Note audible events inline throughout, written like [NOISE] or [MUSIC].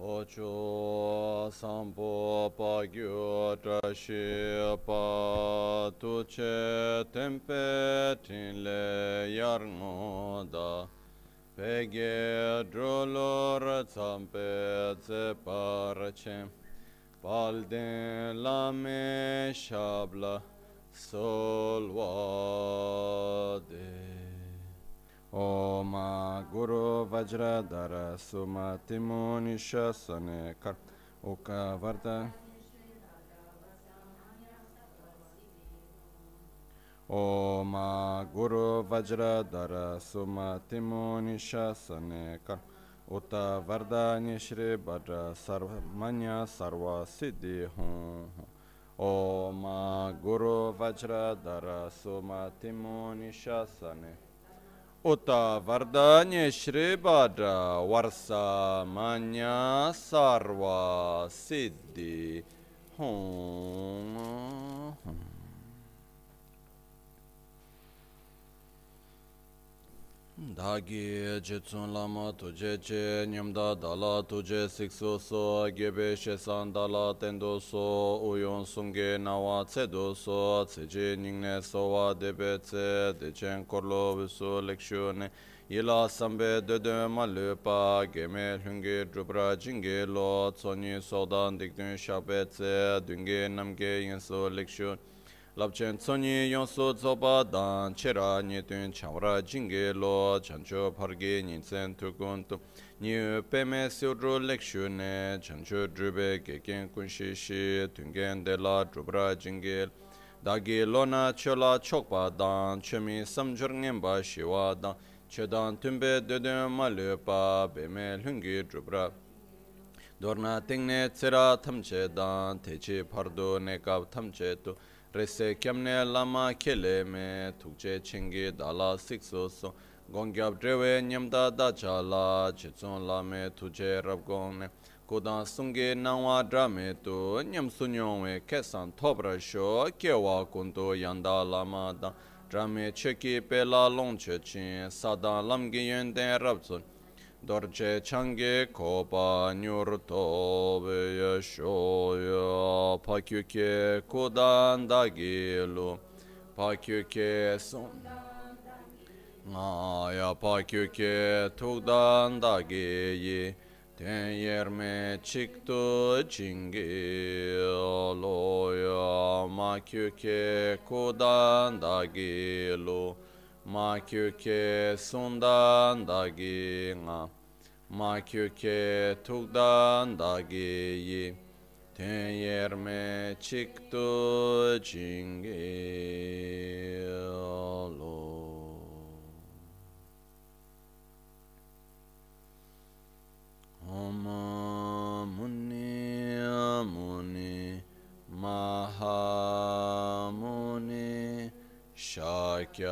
Ocho sampo pagyo trashi pa tu che tempe tinle yarno da pege drolor tsampe tse parche palden lame shabla solvade. ओम गुरु वज्रधर सुमतिमो निशने कर उकवर्त ओम गुरु वज्रधर सुमतिमो निशने कर उत वरदान्य श्री भद्र सर्वमन्य सर्व सिद्धि हूँ ओम गुरु वज्रधर सुमतिमो निशने उत वरदान्य श्रीभद्र वर्षमान्य सर्व सिद्धि हों Dāgī jitsun lāma tujé ché, nyamdā dālā tujé sikso so, gyebe shesan dālā tendo so, uyon sungé nāwā tsé do so, tsé ché nyingne sōwā debe tsé, dechen korlo viso lekshu ne, yilā sambé dede ma lupa, geme hungé drupra jingé lo, tsonyi sōdan dikdun shāpe tsé, dungé namgé yinso lekshu ne, labchen tsonyi yonso tsoba dan chera nyetun chamra jingi lo chancho pargi nyinsen tukuntu nyu peme siudru lekshu ne chancho drube geken kunshi shi tungen de la drubra jingi dagi lo na chola chokpa dan chemi samjur ngenpa shiwa dan. Chedan tumbe dödön malupa beme lungi drubra dorna tingne tsira tamche dan techi pardo nekab tamche tu. rese kyamne lama kele me tukche chingi dala sikso so gongyab drewe nyamda dacha la chitson lame tuje rabgong ne. Kodan sungi nangwa drame tu nyam sunyongwe kesan topra sho kewa kundu yanda lama dan drame cheki pela long che chin Sada lamgi yenden rabzon dorje change kopa nyur tobe ya. Shoya pakyuke kodan dagilu pakyuke son. Nga ya pakyuke tukdan dagiyi ten yerme çıktı çingi. Loya makyuke kodan dagilu ma kyu ke sundan da gi nga. Ma kyu ke tukdan da gi yi. Ten yer me chik tu ching lo. Om Muni Muni Maha Şakyamunye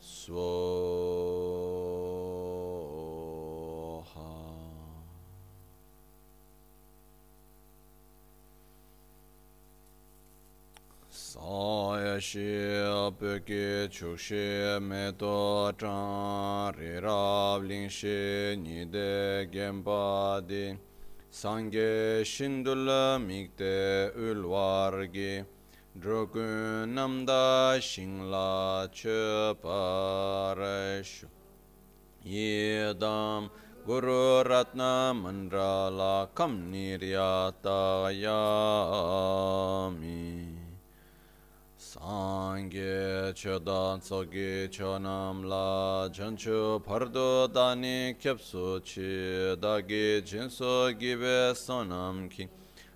Svoha Sayashi apöki çukşi meto çan riravlingşi nide gembadin Sange shindula mikte ulvargi Drogun namda shingla chöpareshu Yedam Guru Ratna Mandrala Kam sāṅgī chodā tsōgī chonam lā chanchū pārdu dāni kyabsū chī dāgī jinsū gībē sōnam kī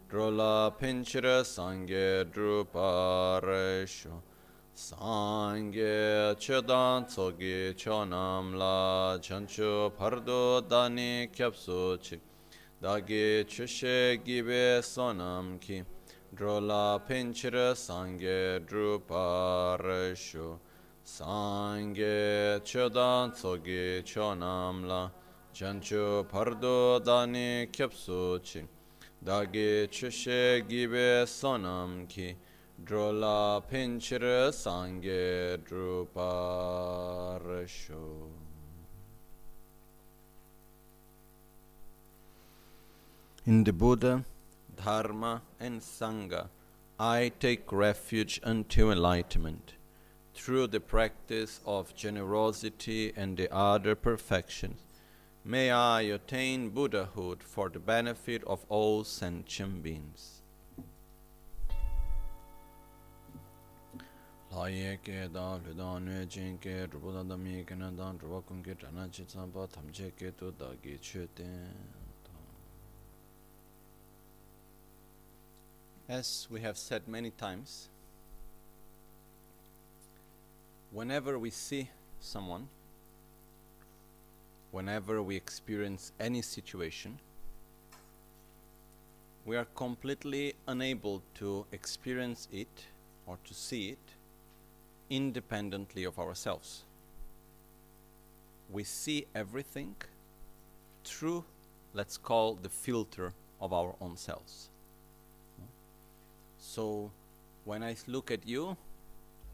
rōlā pinchirā sāṅgī drupā rēshū sāṅgī chodā tsōgī chonam lā chanchū pārdu dāni kyabsū chī dāgī chūshē gībē sōnam kī Drola pinchira sangye drupareshu Sangye chodan tsogi chonamla. Chanchu pardo dani kyapsu chi. Dagi chushe gibe sonam ki. Drola pinchira sangye drupareshu In the Buddha, Dharma, and Sangha, I take refuge until enlightenment through the practice of generosity and the other perfections. May I attain Buddhahood for the benefit of all sentient beings. Laye ke da le da ne jin ke rupa da da mi ke na da rupa kum ke dana chi tsamba tam che ke tu da ge che ten. As we have said many times, whenever we see someone, whenever we experience any situation, we are completely unable to experience it or to see it independently of ourselves. We see everything through, let's call, the filter of our own selves. So, when I look at you,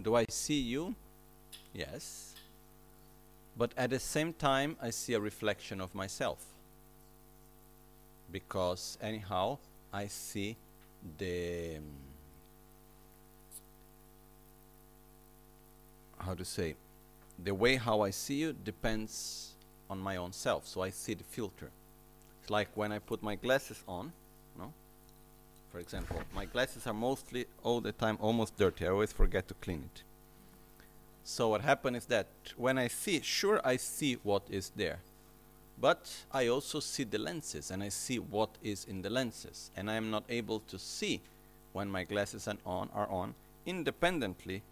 do I see you? Yes. But at the same time, I see a reflection of myself. Because, anyhow, I see the. um, how to say the way how I see you depends on my own self. So I see the filter. It's like when I put my glasses on? For example, my glasses are mostly all the time almost dirty. I always forget to clean it. So what happens is that when I see, sure I see what is there. But I also see the lenses and I see what is in the lenses. And I am not able to see when my glasses are on are on independently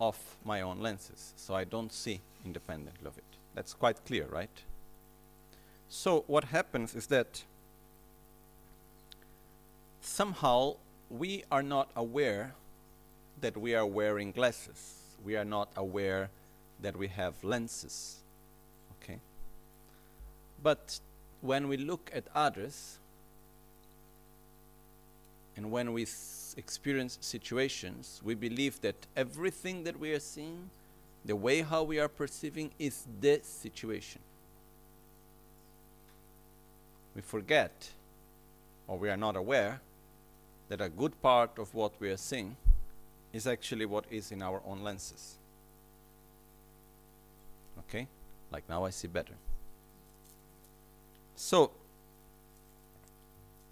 of my own lenses. So I don't see independently of it. That's quite clear, right? So what happens is that somehow we are not aware that we are wearing glasses. We are not aware that we have lenses. Okay? But when we look at others and when we experience situations, we believe that everything that we are seeing, the way how we are perceiving, is the situation. We forget, or we are not aware, that a good part of what we are seeing is actually what is in our own lenses. Okay? Like now I see better. So,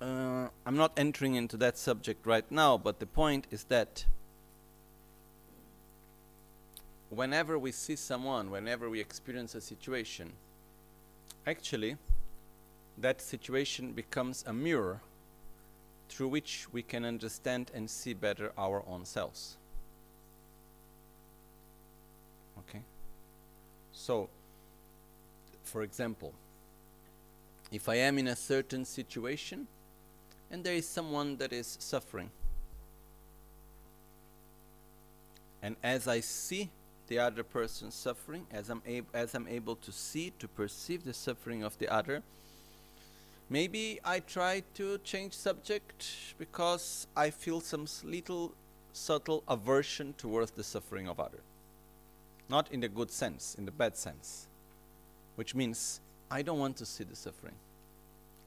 uh, I'm not entering into that subject right now, but the point is that whenever we see someone, whenever we experience a situation, actually, that situation becomes a mirror through which we can understand and see better our own selves. Okay? So, for example, if I am in a certain situation and there is someone that is suffering, and as I see the other person suffering, as I'm, ab- as I'm able to see, to perceive the suffering of the other, maybe I try to change subject because I feel some little subtle aversion towards the suffering of other. Not in the good sense, in the bad sense. Which means I don't want to see the suffering.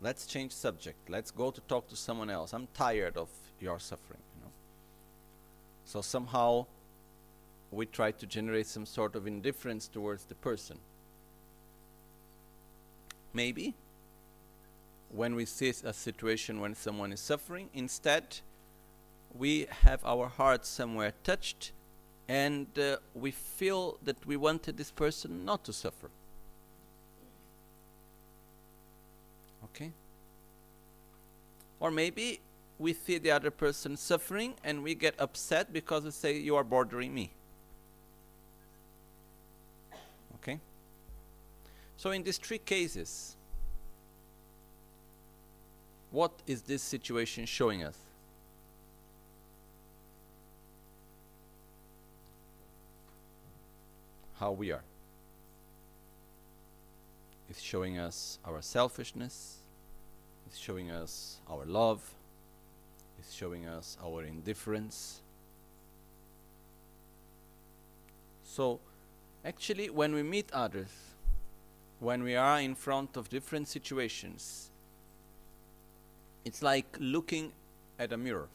Let's change subject. Let's go to talk to someone else. I'm tired of your suffering, you know. So somehow we try to generate some sort of indifference towards the person. Maybe when we see a situation when someone is suffering, instead we have our hearts somewhere touched and uh, we feel that we wanted this person not to suffer. Okay? Or maybe we see the other person suffering and we get upset because we say, You are bothering me. Okay? So, in these three cases, what is this situation showing us? How we are. It's showing us our selfishness, it's showing us our love, it's showing us our indifference. So, actually, when we meet others, when we are in front of different situations, It's like looking at a mirror.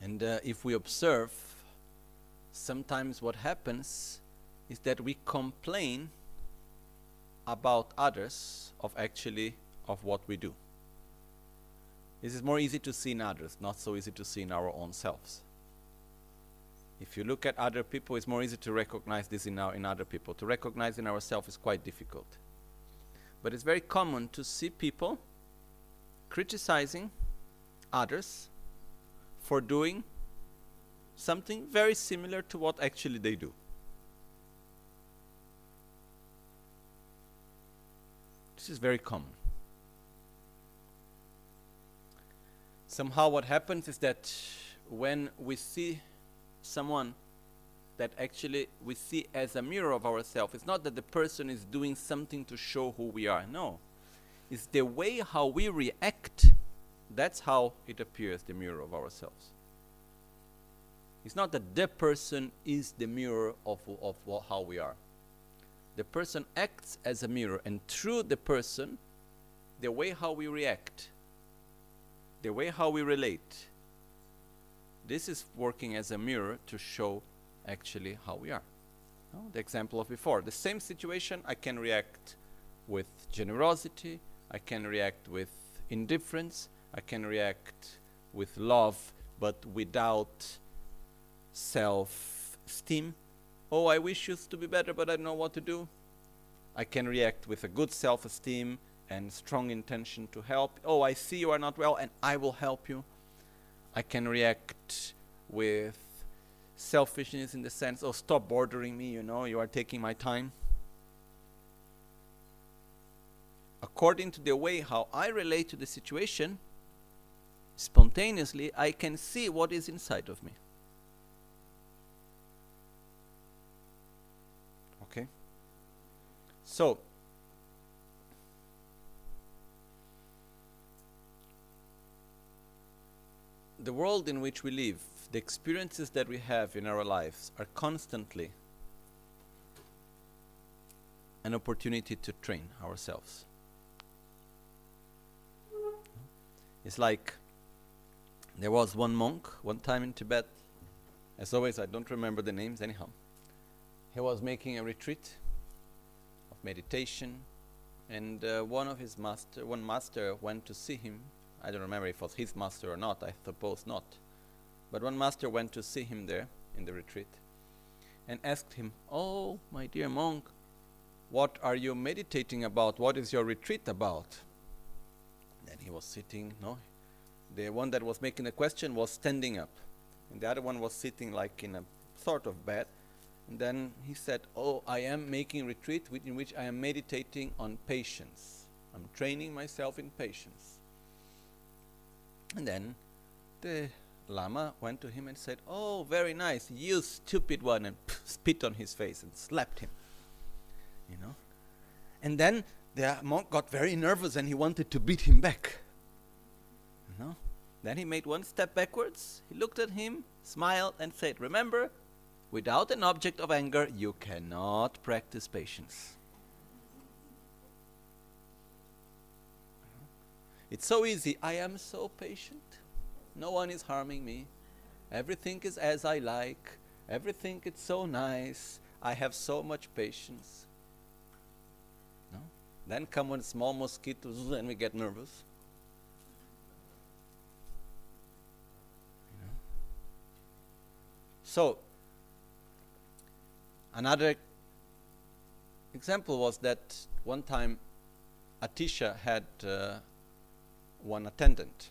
And uh, if we observe, sometimes what happens is that we complain about others of actually of what we do. This is more easy to see in others, not so easy to see in our own selves. If you look at other people, it's more easy to recognize this in, our, in other people. To recognize in ourselves is quite difficult. But it's very common to see people criticizing others for doing something very similar to what actually they do. This is very common. Somehow, what happens is that when we see someone that actually we see as a mirror of ourselves, it's not that the person is doing something to show who we are. No. It's the way how we react. That's how it appears, the mirror of ourselves. It's not that the person is the mirror of, of, of how we are the person acts as a mirror, and through the person, the way how we react, the way how we relate, this is working as a mirror to show actually how we are. No? The example of before, the same situation, I can react with generosity, I can react with indifference, I can react with love, but without self esteem oh, I wish you to be better, but I don't know what to do. I can react with a good self esteem and strong intention to help. Oh, I see you are not well, and I will help you. I can react with selfishness in the sense, oh, stop bothering me, you know, you are taking my time. According to the way how I relate to the situation, spontaneously, I can see what is inside of me. Okay? So, the world in which we live, the experiences that we have in our lives are constantly an opportunity to train ourselves. It's like there was one monk one time in Tibet. As always, I don't remember the names anyhow. He was making a retreat of meditation, and uh, one of his master, one master went to see him. I don't remember if it was his master or not. I suppose not. But one master went to see him there in the retreat, and asked him, "Oh, my dear monk, what are you meditating about? What is your retreat about?" Then he was sitting. No, the one that was making the question was standing up, and the other one was sitting like in a sort of bed and then he said, Oh, I am making retreat in which I am meditating on patience. I'm training myself in patience. And then the Lama went to him and said, Oh, very nice, you stupid one, and spit on his face and slapped him. You know? And then the monk got very nervous and he wanted to beat him back. You know? Then he made one step backwards, he looked at him, smiled, and said, Remember, Without an object of anger, you cannot practice patience. It's so easy. I am so patient. No one is harming me. Everything is as I like. Everything is so nice. I have so much patience. No? Then come one small mosquitoes [LAUGHS] and we get nervous. So Another example was that one time Atisha had uh, one attendant.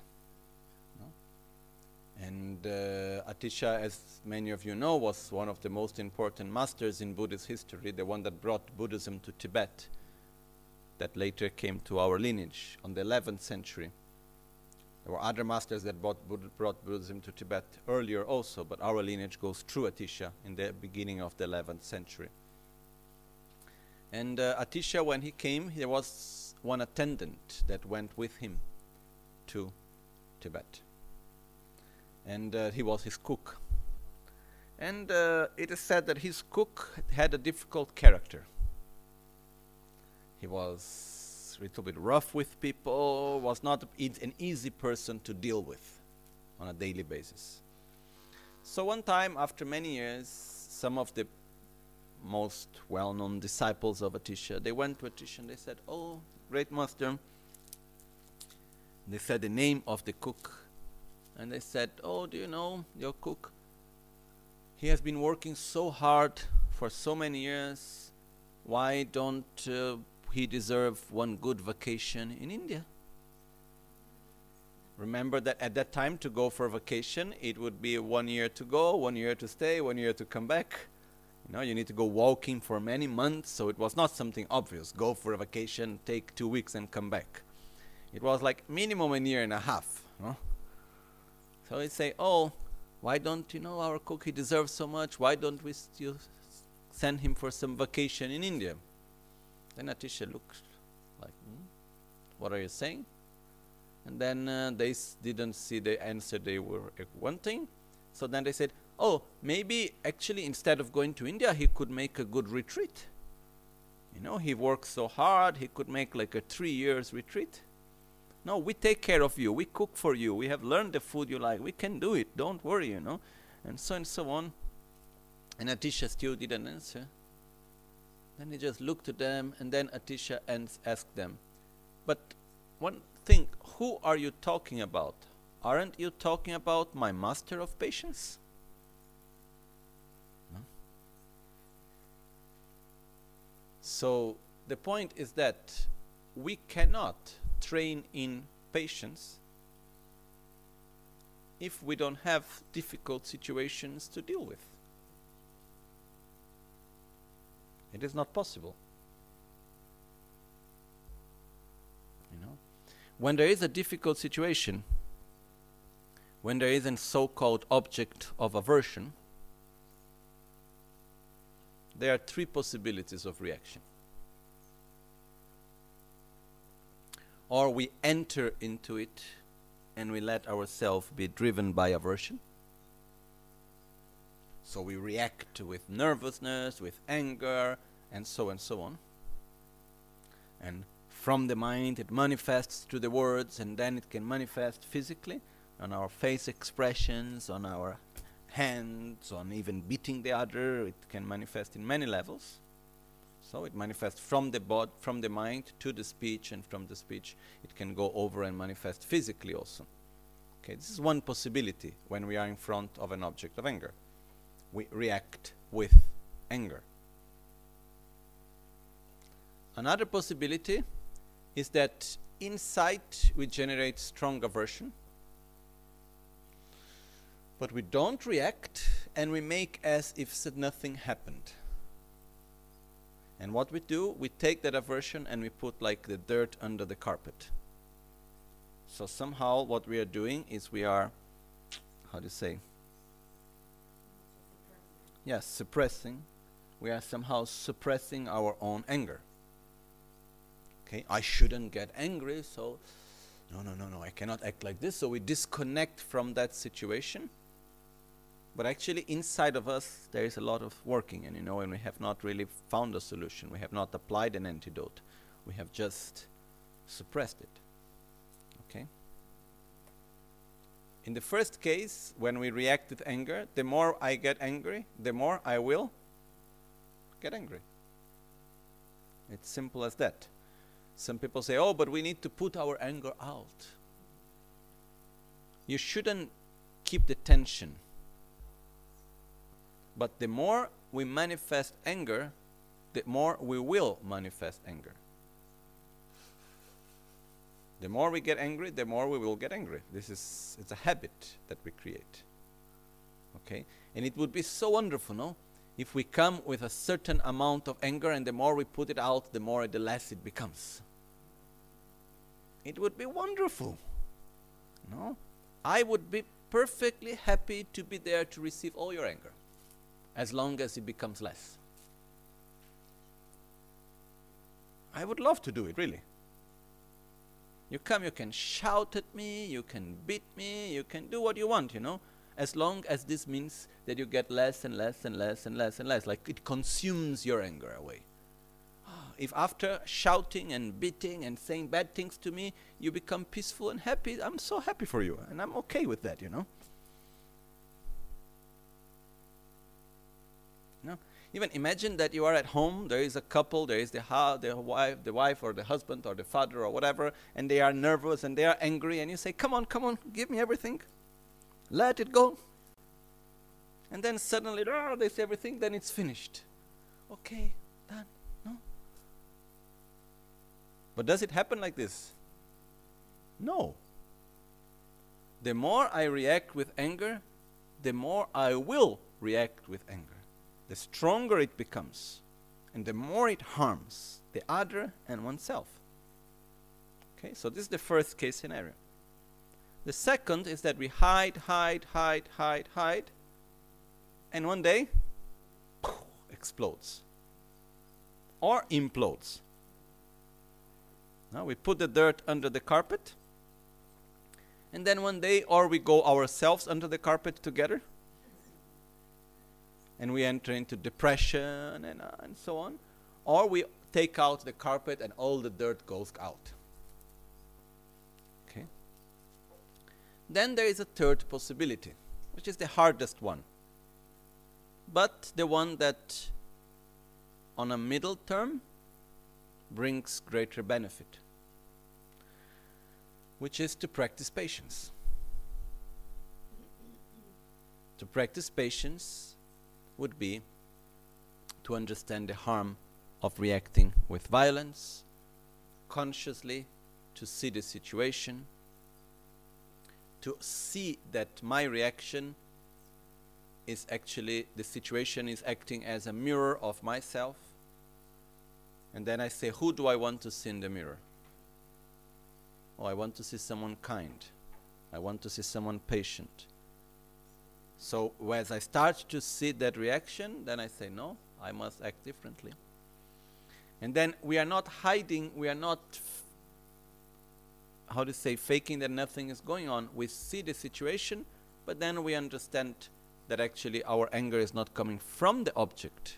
And uh, Atisha, as many of you know, was one of the most important masters in Buddhist history, the one that brought Buddhism to Tibet, that later came to our lineage on the 11th century. There were other masters that brought, brought Buddhism to Tibet earlier also, but our lineage goes through Atisha in the beginning of the 11th century. And uh, Atisha, when he came, there was one attendant that went with him to Tibet. And uh, he was his cook. And uh, it is said that his cook had a difficult character. He was a little bit rough with people, was not an easy person to deal with on a daily basis. So one time, after many years, some of the most well-known disciples of Atisha, they went to Atisha and they said, "Oh, great master." They said the name of the cook, and they said, "Oh, do you know your cook? He has been working so hard for so many years. Why don't uh, he deserve one good vacation in India?" Remember that at that time to go for a vacation, it would be one year to go, one year to stay, one year to come back. You know, you need to go walking for many months, so it was not something obvious. Go for a vacation, take two weeks and come back. It was like minimum a year and a half. No? So they say, oh, why don't you know our cook? He deserves so much. Why don't we still send him for some vacation in India? Then Atisha looked like, hmm, what are you saying? And then uh, they didn't see the answer they were wanting. So then they said, oh, maybe actually instead of going to India, he could make a good retreat. You know, he works so hard, he could make like a three years retreat. No, we take care of you, we cook for you, we have learned the food you like, we can do it, don't worry, you know. And so and so on. And Atisha still didn't answer. Then he just looked at them, and then Atisha asked them, But one thing, who are you talking about? Aren't you talking about my master of patience? So the point is that we cannot train in patience if we don't have difficult situations to deal with. It is not possible. You know, when there is a difficult situation, when there is a so-called object of aversion, there are three possibilities of reaction. Or we enter into it and we let ourselves be driven by aversion. So we react with nervousness, with anger, and so and so on. And from the mind it manifests to the words, and then it can manifest physically on our face expressions, on our hands, on even beating the other. It can manifest in many levels. So it manifests from the bod, from the mind to the speech, and from the speech it can go over and manifest physically also. Okay, this is one possibility when we are in front of an object of anger. We react with anger. Another possibility is that inside we generate strong aversion but we don't react and we make as if nothing happened. And what we do, we take that aversion and we put like the dirt under the carpet. So somehow what we are doing is we are, how do you say? Yes, suppressing. We are somehow suppressing our own anger. Okay, I shouldn't get angry, so no, no, no, no, I cannot act like this. So we disconnect from that situation but actually, inside of us, there is a lot of working, and you know, and we have not really found a solution. We have not applied an antidote. We have just suppressed it. Okay? In the first case, when we react with anger, the more I get angry, the more I will get angry. It's simple as that. Some people say, oh, but we need to put our anger out. You shouldn't keep the tension but the more we manifest anger, the more we will manifest anger. The more we get angry, the more we will get angry. This is it's a habit that we create. Okay? And it would be so wonderful, no? If we come with a certain amount of anger and the more we put it out, the more the less it becomes. It would be wonderful. No? I would be perfectly happy to be there to receive all your anger as long as it becomes less. I would love to do it, really. You come, you can shout at me, you can beat me, you can do what you want, you know. as long as this means that you get less and less and less and less and less. Like it consumes your anger away. Ah, if after shouting and beating and saying bad things to me, you become peaceful and happy, I'm so happy for you. And I'm okay with that, you know. No? Even imagine that you are at home, there is a couple, there is the, the wife, the wife or the husband or the father or whatever, and they are nervous and they are angry, and you say, Come on, come on, give me everything. Let it go. And then suddenly, ah, oh, they say everything, then it's finished. Okay, done. No. But does it happen like this? No. The more I react with anger, the more I will react with anger the stronger it becomes, and the more it harms the other and oneself. Okay, so this is the first case scenario. The second is that we hide, hide, hide, hide, hide, and one day explodes or implodes. Now we put the dirt under the carpet, and then one day, or we go ourselves under the carpet together and we enter into depression and, uh, and so on, or we take out the carpet and all the dirt goes out. Okay. Then there is a third possibility, which is the hardest one, but the one that, on a middle term, brings greater benefit, which is to practice patience. To practice patience would be to understand the harm of reacting with violence, consciously to see the situation, to see that my reaction is actually the situation is acting as a mirror of myself. And then I say, Who do I want to see in the mirror? Oh, I want to see someone kind. I want to see someone patient. So as I start to see that reaction, then I say, no, I must act differently. And then we are not hiding, we are not, how to say, faking that nothing is going on. We see the situation, but then we understand that actually our anger is not coming from the object,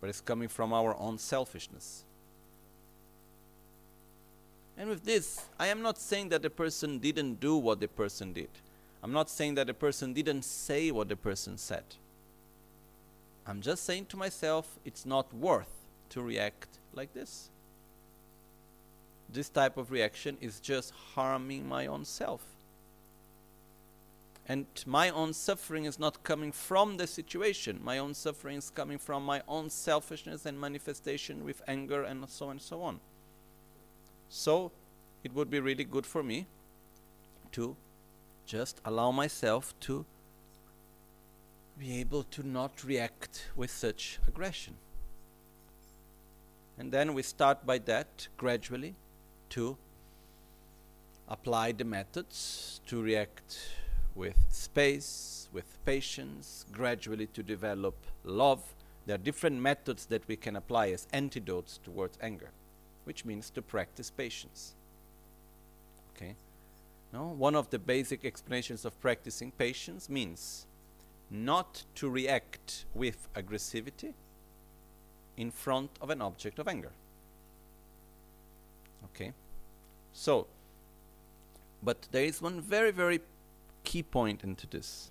but it's coming from our own selfishness. And with this, I am not saying that the person didn't do what the person did. I'm not saying that the person didn't say what the person said. I'm just saying to myself, it's not worth to react like this. This type of reaction is just harming my own self. And my own suffering is not coming from the situation. My own suffering is coming from my own selfishness and manifestation with anger and so on and so on. So, it would be really good for me to just allow myself to be able to not react with such aggression. And then we start by that gradually to apply the methods to react with space, with patience, gradually to develop love. There are different methods that we can apply as antidotes towards anger, which means to practice patience. No? One of the basic explanations of practicing patience means not to react with aggressivity in front of an object of anger. Okay? So, but there is one very, very key point into this.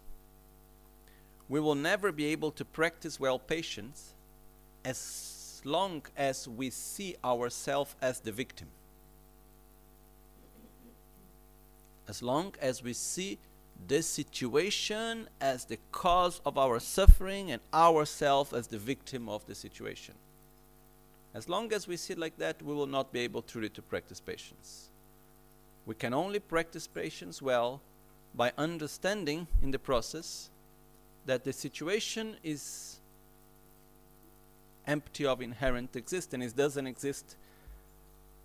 We will never be able to practice well patience as long as we see ourselves as the victim. As long as we see this situation as the cause of our suffering and ourselves as the victim of the situation. As long as we see it like that, we will not be able truly to practice patience. We can only practice patience well by understanding in the process that the situation is empty of inherent existence. It doesn't exist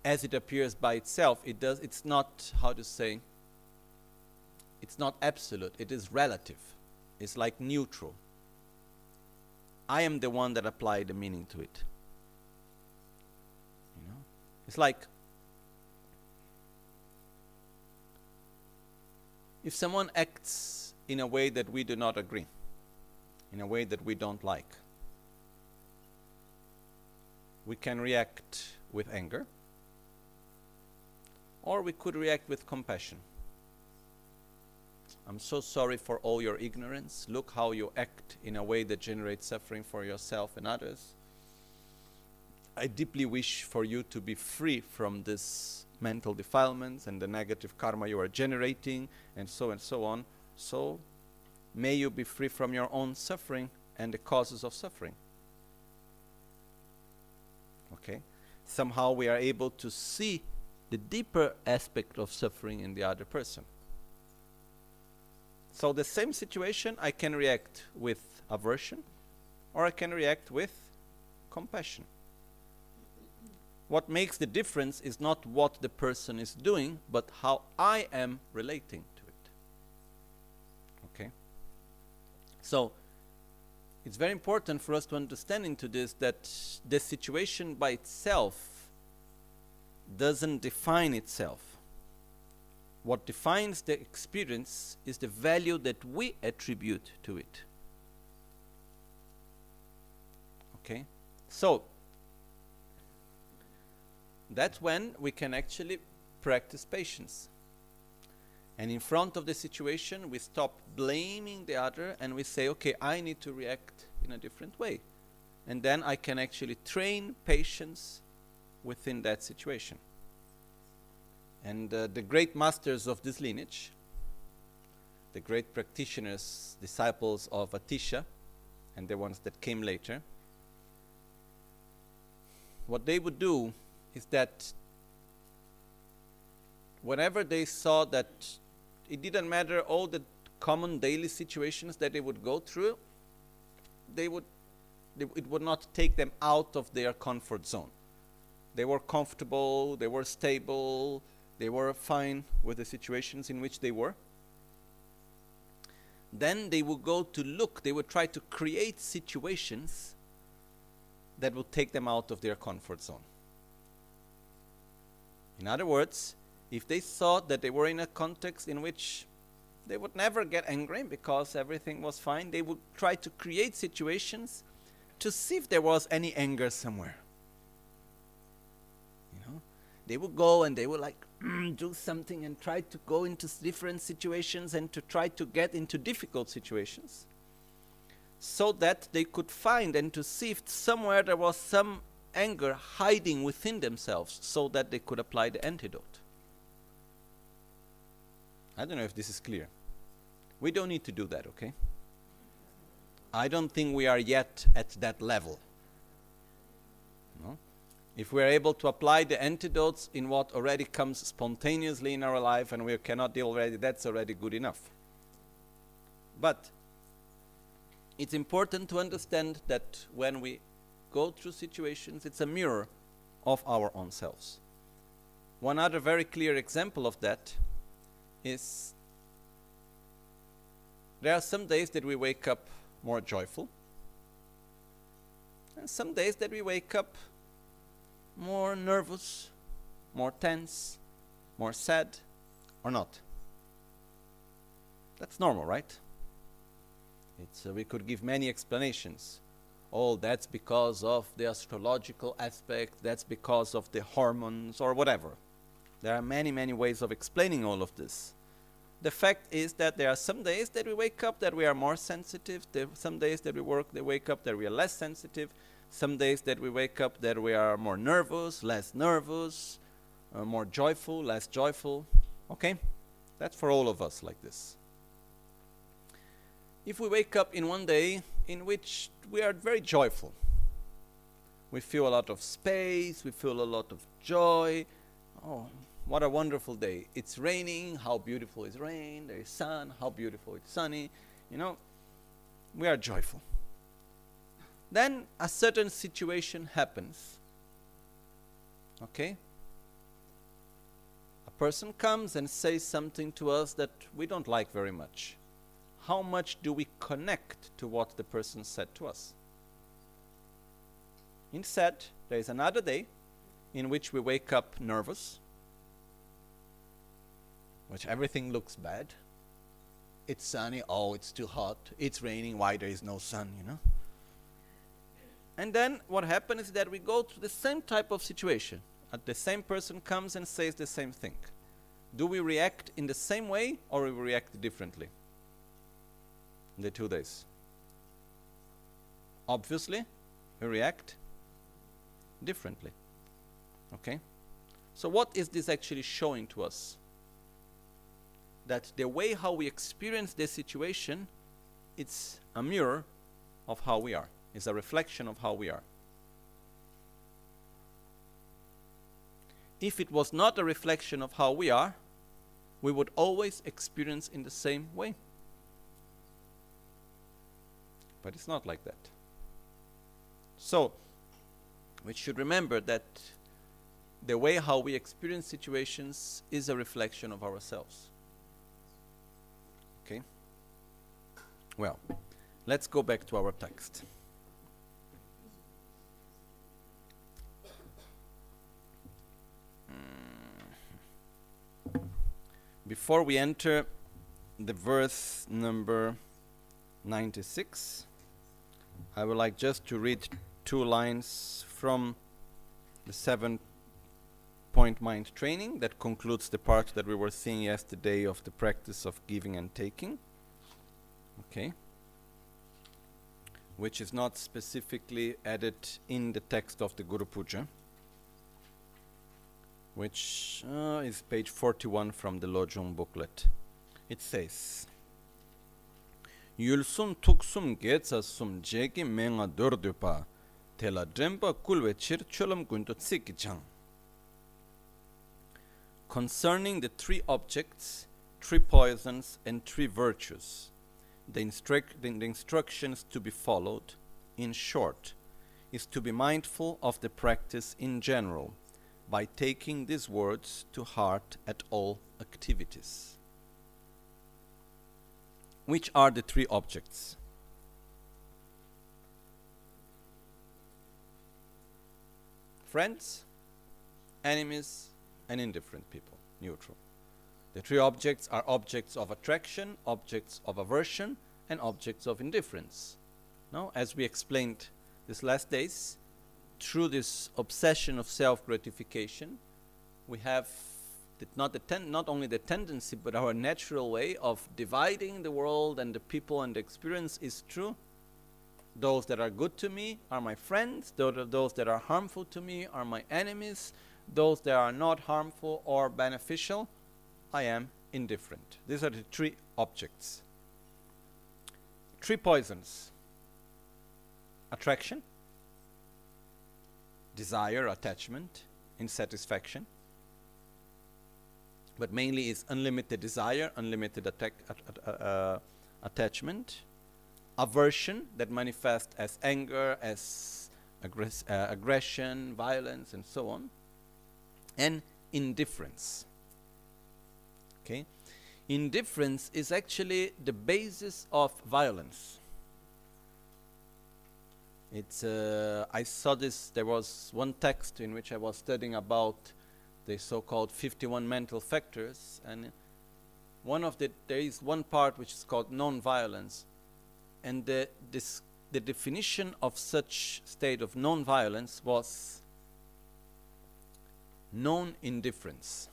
as it appears by itself. It does. It's not how to say it's not absolute, it is relative. It's like neutral. I am the one that applied the meaning to it. You know? It's like if someone acts in a way that we do not agree, in a way that we don't like. We can react with anger, or we could react with compassion. I'm so sorry for all your ignorance. Look how you act in a way that generates suffering for yourself and others. I deeply wish for you to be free from this mental defilements and the negative karma you are generating, and so and so on. So, may you be free from your own suffering and the causes of suffering. Okay? Somehow we are able to see the deeper aspect of suffering in the other person. So the same situation, I can react with aversion or I can react with compassion. What makes the difference is not what the person is doing, but how I am relating to it. Okay? So, it's very important for us to understand into this that the situation by itself doesn't define itself what defines the experience is the value that we attribute to it. Okay? So, that's when we can actually practice patience. And in front of the situation, we stop blaming the other and we say, okay, I need to react in a different way. And then I can actually train patience within that situation. And uh, the great masters of this lineage, the great practitioners, disciples of Atisha, and the ones that came later, what they would do is that whenever they saw that it didn't matter all the common daily situations that they would go through, they would, they, it would not take them out of their comfort zone. They were comfortable, they were stable, they were fine with the situations in which they were. Then they would go to look, they would try to create situations that would take them out of their comfort zone. In other words, if they thought that they were in a context in which they would never get angry because everything was fine, they would try to create situations to see if there was any anger somewhere. They would go and they would like [CLEARS THROAT] do something and try to go into different situations and to try to get into difficult situations so that they could find and to see if somewhere there was some anger hiding within themselves so that they could apply the antidote. I don't know if this is clear. We don't need to do that, okay? I don't think we are yet at that level. If we are able to apply the antidotes in what already comes spontaneously in our life and we cannot deal with already, that's already good enough. But it's important to understand that when we go through situations, it's a mirror of our own selves. One other very clear example of that is there are some days that we wake up more joyful, and some days that we wake up more nervous, more tense, more sad, or not? That's normal, right? Uh, we could give many explanations. Oh, that's because of the astrological aspect, that's because of the hormones, or whatever. There are many, many ways of explaining all of this. The fact is that there are some days that we wake up that we are more sensitive, there are some days that we work, they wake up that we are less sensitive, some days that we wake up that we are more nervous, less nervous, uh, more joyful, less joyful. Okay? That's for all of us like this. If we wake up in one day in which we are very joyful, we feel a lot of space, we feel a lot of joy. Oh, what a wonderful day. It's raining, how beautiful is rain, there is sun, how beautiful it's sunny. You know, we are joyful. Then a certain situation happens. Okay? A person comes and says something to us that we don't like very much. How much do we connect to what the person said to us? Instead, there is another day in which we wake up nervous, which everything looks bad. it's sunny, oh, it's too hot, it's raining, why there is no sun, you know? And then what happens is that we go through the same type of situation. Uh, the same person comes and says the same thing. Do we react in the same way or we react differently? In the two days. Obviously, we react differently. Okay? So, what is this actually showing to us? That the way how we experience the situation, it's a mirror of how we are. It's a reflection of how we are. If it was not a reflection of how we are, we would always experience in the same way. But it's not like that. So, we should remember that the way how we experience situations is a reflection of ourselves. Okay? Well, let's go back to our text. Before we enter the verse number 96, I would like just to read two lines from the seven point mind training that concludes the part that we were seeing yesterday of the practice of giving and taking. Okay. Which is not specifically added in the text of the Guru Puja which uh, is page 41 from the Lojong booklet. It says, Yulsum tuksum getsasum jegi menga dordupa, tela drempa kulwe chir cholam gunto tsikichang. Concerning the three objects, three poisons, and three virtues, the, instruc- the instructions to be followed, in short, is to be mindful of the practice in general by taking these words to heart at all activities. Which are the three objects? Friends, enemies, and indifferent people, neutral. The three objects are objects of attraction, objects of aversion, and objects of indifference. Now, as we explained these last days, through this obsession of self gratification, we have not, not only the tendency, but our natural way of dividing the world and the people and the experience is true. Those that are good to me are my friends, those that are harmful to me are my enemies, those that are not harmful or beneficial, I am indifferent. These are the three objects. Three poisons attraction, desire, attachment, insatisfaction. But mainly is unlimited desire, unlimited uh, uh, attachment, aversion that manifests as anger, as aggress uh, aggression, violence, and so on, and indifference. Okay, indifference is actually the basis of violence. It's uh, I saw this. There was one text in which I was studying about the so-called 51 mental factors, and one of the there is one part which is called non-violence, and the this the definition of such state of non-violence was non-indifference.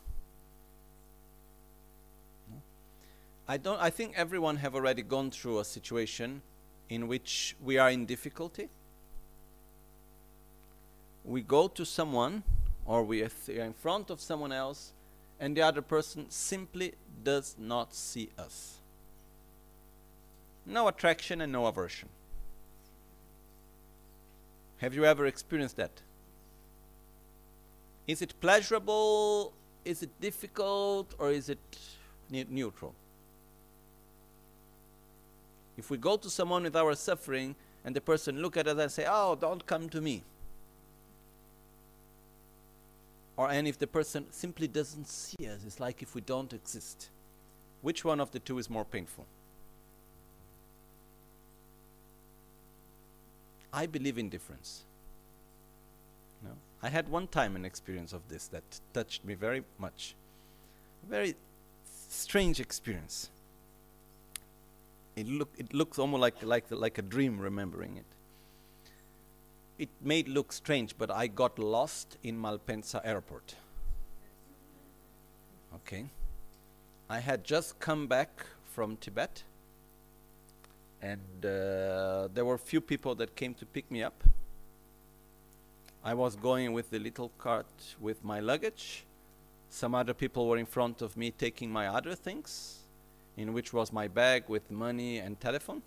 I don't. I think everyone have already gone through a situation in which we are in difficulty we go to someone or we are in front of someone else and the other person simply does not see us. No attraction and no aversion. Have you ever experienced that? Is it pleasurable? Is it difficult? Or is it ne neutral? If we go to someone with our suffering and the person look at us and say, Oh, don't come to me or and if the person simply doesn't see us it's like if we don't exist. Which one of the two is more painful? I believe in difference. No? I had one time an experience of this that touched me very much. Very strange experience. It, look, it looks almost like, like, like a dream remembering it. It may look strange, but I got lost in Malpensa airport. Okay. I had just come back from Tibet, and uh, there were few people that came to pick me up. I was going with the little cart with my luggage. Some other people were in front of me taking my other things, in which was my bag with money and telephone.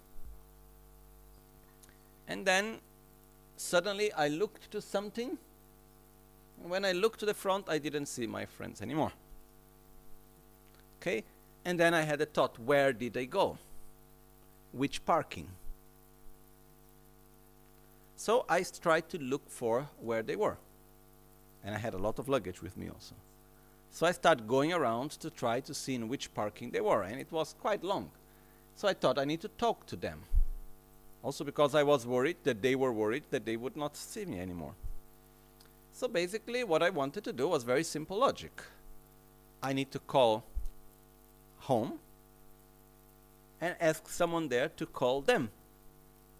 And then suddenly I looked to something. When I looked to the front, I didn't see my friends anymore. Okay? And then I had a thought where did they go? Which parking? So I tried to look for where they were. And I had a lot of luggage with me also. So I started going around to try to see in which parking they were, and it was quite long. So I thought I need to talk to them. Also because I was worried that they were worried that they would not see me anymore. So basically what I wanted to do was very simple logic. I need to call home and ask someone there to call them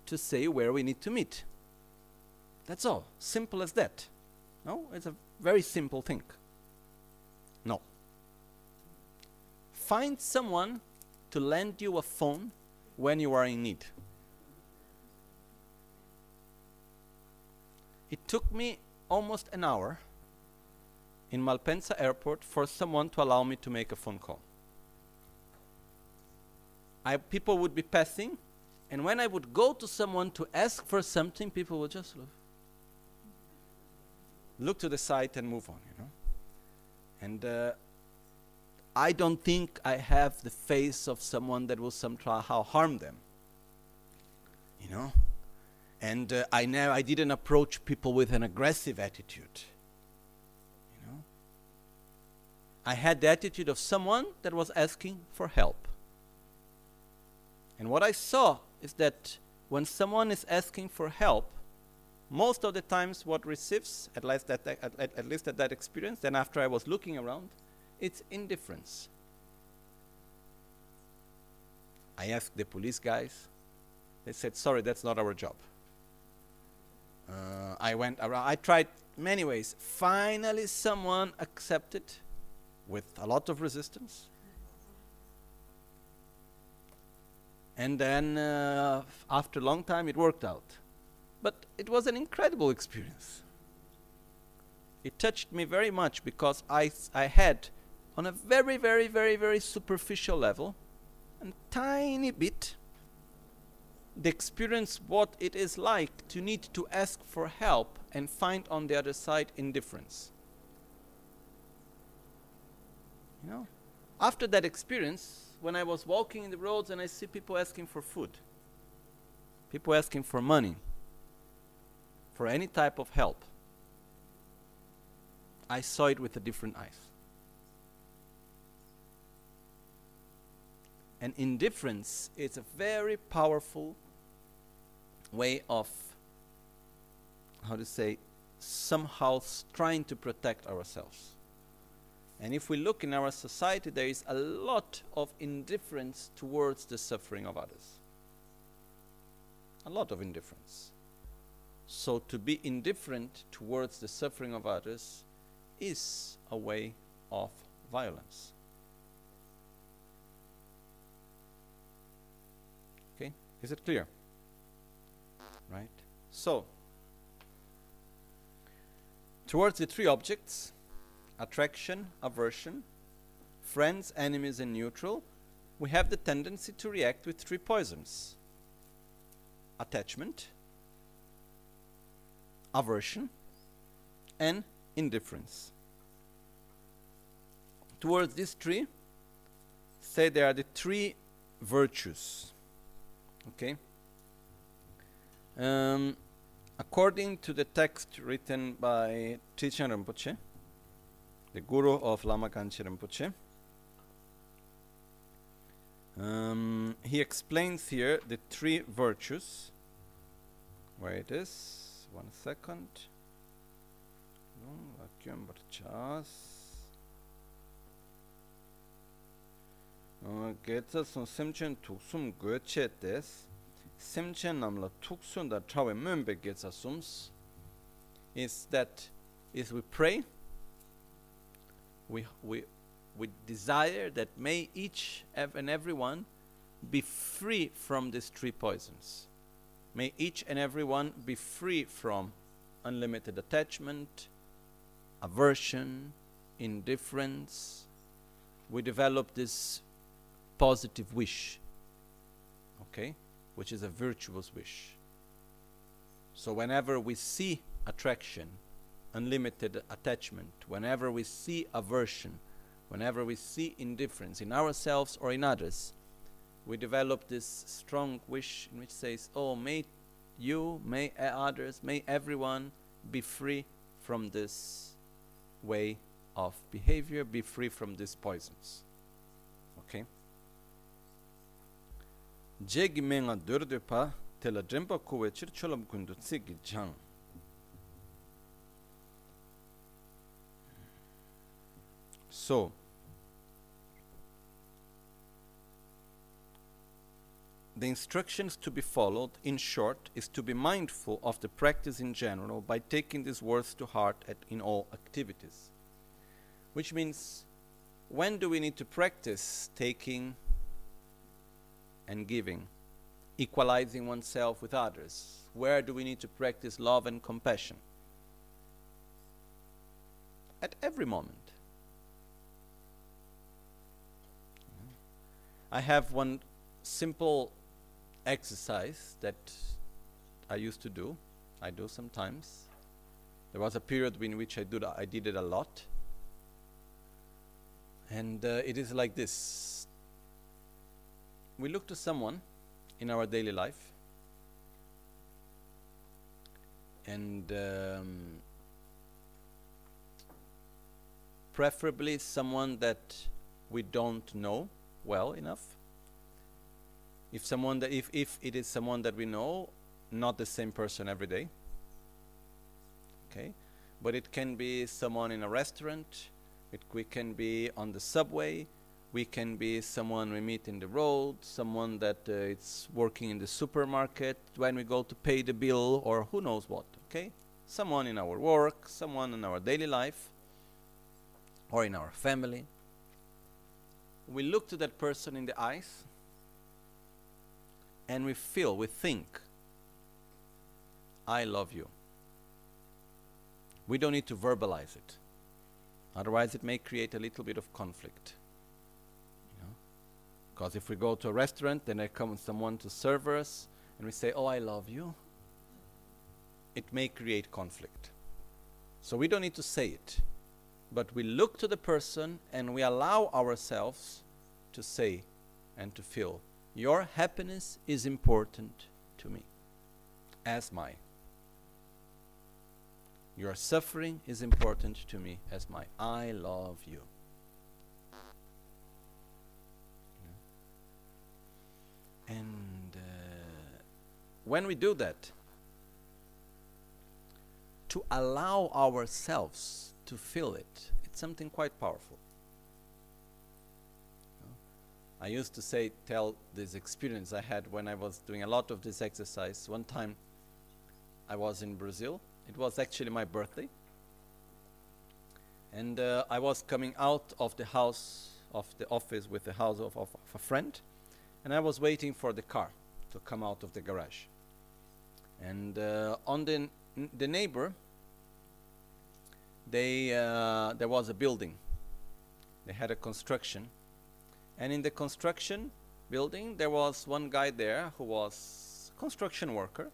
to say where we need to meet. That's all. Simple as that. No? It's a very simple thing. No. Find someone to lend you a phone when you are in need. It took me almost an hour in Malpensa airport for someone to allow me to make a phone call. I, people would be passing, and when I would go to someone to ask for something, people would just look, look to the side and move on, you know. And uh, I don't think I have the face of someone that will somehow harm them, you know. And uh, I know I didn't approach people with an aggressive attitude. You know? I had the attitude of someone that was asking for help. And what I saw is that when someone is asking for help, most of the times what receives, at least at, at, at least at that experience, then after I was looking around, it's indifference. I asked the police guys, they said, sorry, that's not our job. Uh, I went around, I tried many ways. Finally, someone accepted with a lot of resistance. And then, uh, after a long time, it worked out. But it was an incredible experience. It touched me very much because I, I had, on a very, very, very, very superficial level, a tiny bit the experience what it is like to need to ask for help and find on the other side indifference. You know, after that experience, when I was walking in the roads and I see people asking for food, people asking for money, for any type of help, I saw it with a different eyes. And indifference is a very powerful way of how to say somehow trying to protect ourselves. And if we look in our society, there is a lot of indifference towards the suffering of others. A lot of indifference. So to be indifferent towards the suffering of others is a way of violence. Okay? Is it clear? Right? So, towards the three objects, attraction, aversion, friends, enemies, and neutral, we have the tendency to react with three poisons. Attachment, aversion, and indifference. Towards these three, say there are the three virtues. Okay? Um, according to the text written by Trichen Rinpoche, the guru of Lama Gangchen Rinpoche, um, he explains here the three virtues. Where it is? One second. Getsas on Simchen took some good chat. Simchen namla tuksun da trawe membe getsa sums. Is that is we pray we we we desire that may each and everyone be free from these three poisons. May each and everyone be free from unlimited attachment aversion indifference. We develop this positive wish, okay, which is a virtuous wish. So, whenever we see attraction, unlimited attachment, whenever we see aversion, whenever we see indifference in ourselves or in others, we develop this strong wish in which says, Oh, may you, may others, may everyone be free from this way of behavior, be free from these poisons. Okay? so The instructions to be followed, in short, is to be mindful of the practice in general by taking these words to heart at, in all activities. Which means, when do we need to practice taking and giving, equalizing oneself with others? Where do we need to practice love and compassion? At every moment. I have one simple exercise that I used to do. I do sometimes. There was a period in which I, I did it a lot. And uh, it is like this we look to someone in our daily life and um, preferably someone that we don't know well enough. If someone that if, if it is someone that we know not the same person every day okay? But it can be someone in a restaurant it can be on the subway we can be someone we meet in the road, someone that uh, it's working in the supermarket when we go to pay the bill, or who knows what, okay? Someone in our work, someone in our daily life, or in our family. We look to that person in the eyes and we feel, we think, I love you. We don't need to verbalize it. Otherwise, it may create a little bit of conflict. Because if we go to a restaurant, then there comes someone to serve us, and we say, Oh, I love you, it may create conflict. So we don't need to say it, but we look to the person and we allow ourselves to say and to feel, Your happiness is important to me, as my. Your suffering is important to me as my. I love you. And uh, when we do that, to allow ourselves to feel it, it's something quite powerful. I used to say, tell this experience I had when I was doing a lot of this exercise. One time I was in Brazil. It was actually my birthday. And uh, I was coming out of the house, of the office with the house of, of, of a friend and I was waiting for the car to come out of the garage. And uh, on the the neighbor, they uh, there was a building. They had a construction, and in the construction building there was one guy there who was construction worker.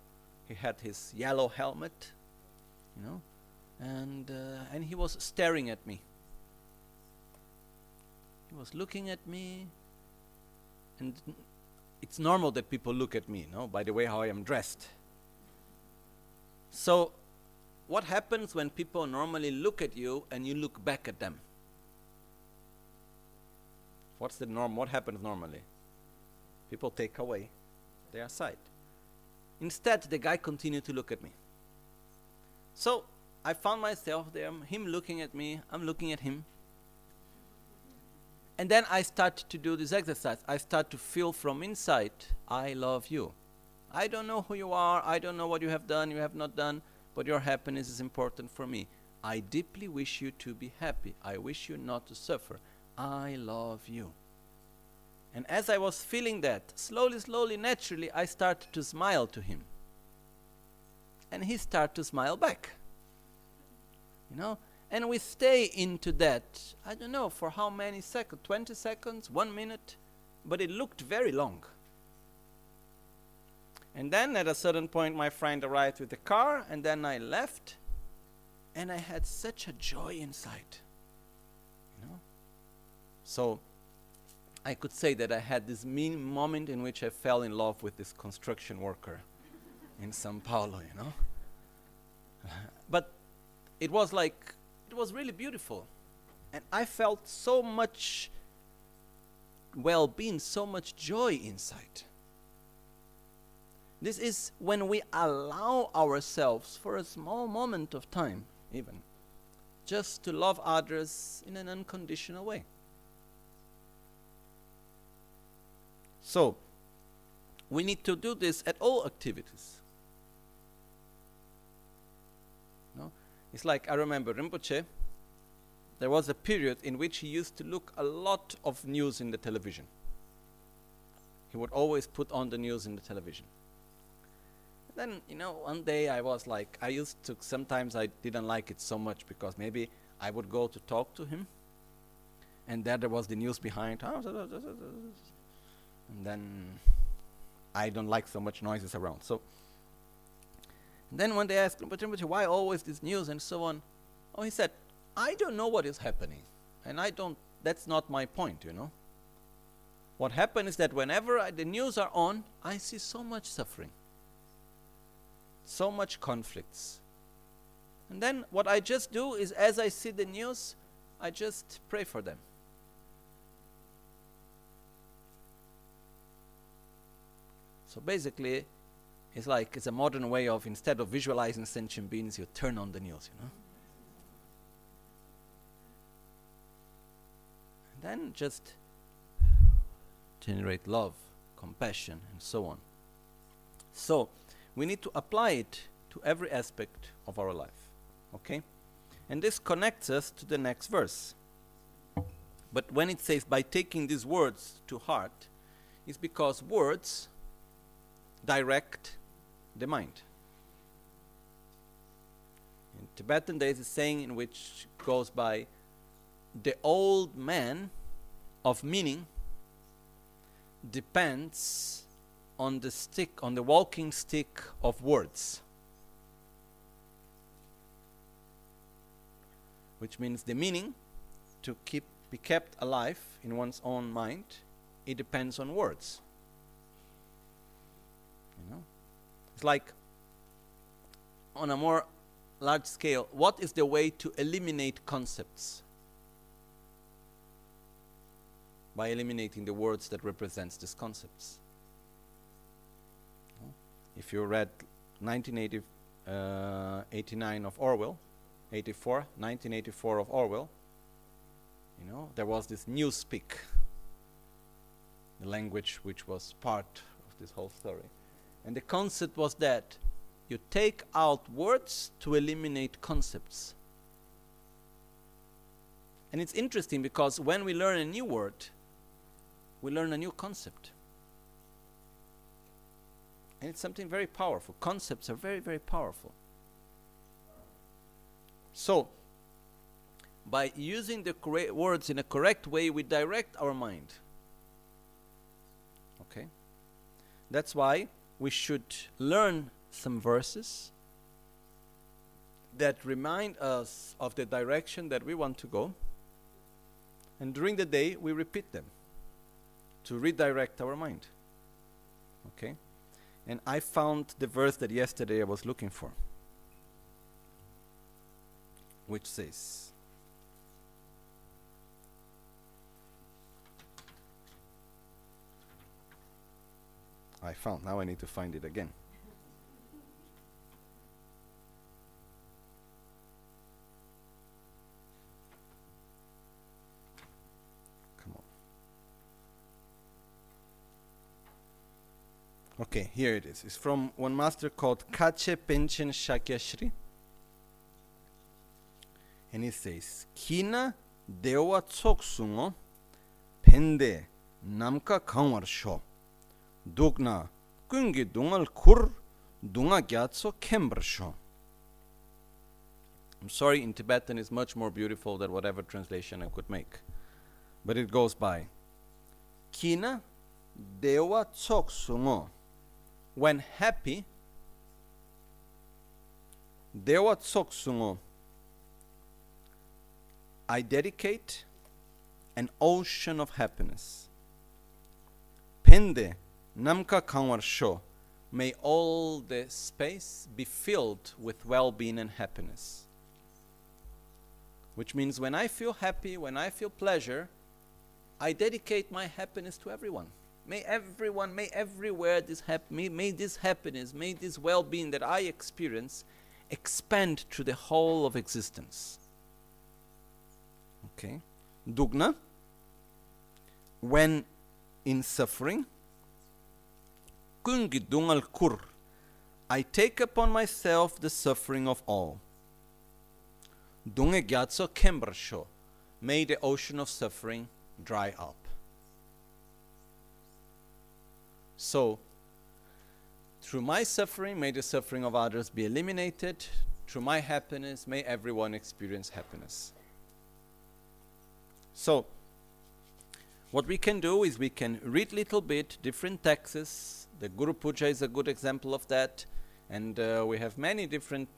He had his yellow helmet, you know, and uh, and he was staring at me. He was looking at me and it's normal that people look at me, no, by the way how I am dressed. So, what happens when people normally look at you and you look back at them? What's the norm? What happens normally? People take away their sight. Instead, the guy continued to look at me. So I found myself there, him looking at me, I'm looking at him. And then I start to do this exercise. I start to feel from inside, I love you. I don't know who you are. I don't know what you have done, you have not done, but your happiness is important for me. I deeply wish you to be happy. I wish you not to suffer. I love you. And as I was feeling that, slowly, slowly, naturally, I started to smile to him. And he started to smile back. You know? And we stay into that, I don't know for how many seconds, 20 seconds, one minute, but it looked very long. And then at a certain point, my friend arrived with the car, and then I left, and I had such a joy inside. You know? So I could say that I had this mean moment in which I fell in love with this construction worker in Sao Paulo, you know? [LAUGHS] but it was like it was really beautiful. And I felt so much well being, so much joy inside. This is when we allow ourselves for a small moment of time, even, just to love others in an unconditional way. So, we need to do this at all activities. It's like I remember Rinpoche, there was a period in which he used to look a lot of news in the television. He would always put on the news in the television. then, you know, one day I was like, I used to, sometimes I didn't like it so much because maybe I would go to talk to him, and there there was the news behind. And then I don't like so much noises around. So then when they asked Rinpoche, why always this news and so on? Oh, he said, I don't know what is happening. And I don't, that's not my point, you know. What happens is that whenever I, the news are on, I see so much suffering, so much conflicts. And then what I just do is, as I see the news, I just pray for them. So basically, it's like it's a modern way of instead of visualizing sentient beings, you turn on the news, you know. And then just generate love, compassion, and so on. So we need to apply it to every aspect of our life. Okay? And this connects us to the next verse. But when it says by taking these words to heart, it's because words direct the mind. In Tibetan, there is a saying in which goes by the old man of meaning depends on the stick, on the walking stick of words. Which means the meaning to keep be kept alive in one's own mind, it depends on words. You know? Like on a more large scale, what is the way to eliminate concepts? By eliminating the words that represents these concepts. If you read 1989 uh, of Orwell, 84, 1984 of Orwell, you know, there was this newspeak, the language which was part of this whole story. And the concept was that you take out words to eliminate concepts. And it's interesting because when we learn a new word, we learn a new concept. And it's something very powerful. Concepts are very, very powerful. So, by using the words in a correct way, we direct our mind. Okay? That's why we should learn some verses that remind us of the direction that we want to go. And during the day, we repeat them to redirect our mind. Okay? And I found the verse that yesterday I was looking for, which says, I found. Now I need to find it again. Come on. Okay, here it is. It's from one master called Kache Penchen Shakyashri. And it says, Kina dewa tsoksungo pende namka kanwar sho. Dugna kungi dungal kur dunga gyatso kembar sho. I'm sorry, in Tibetan is much more beautiful than whatever translation I could make. But it goes by. Kina dewa tsoksungo when happy, Dewa Tsoksungo, I dedicate an ocean of happiness. Pende Namka Kangwar Sho, may all the space be filled with well being and happiness. Which means when I feel happy, when I feel pleasure, I dedicate my happiness to everyone. May everyone, may everywhere this hap- may, may this happiness, may this well-being that I experience expand to the whole of existence. Okay. Dugna. When in suffering, kungi dungal kur, I take upon myself the suffering of all. Dunge gyatso kembersho, may the ocean of suffering dry up. So, through my suffering, may the suffering of others be eliminated. Through my happiness, may everyone experience happiness. So, what we can do is we can read little bit different texts. The Guru Puja is a good example of that, and uh, we have many different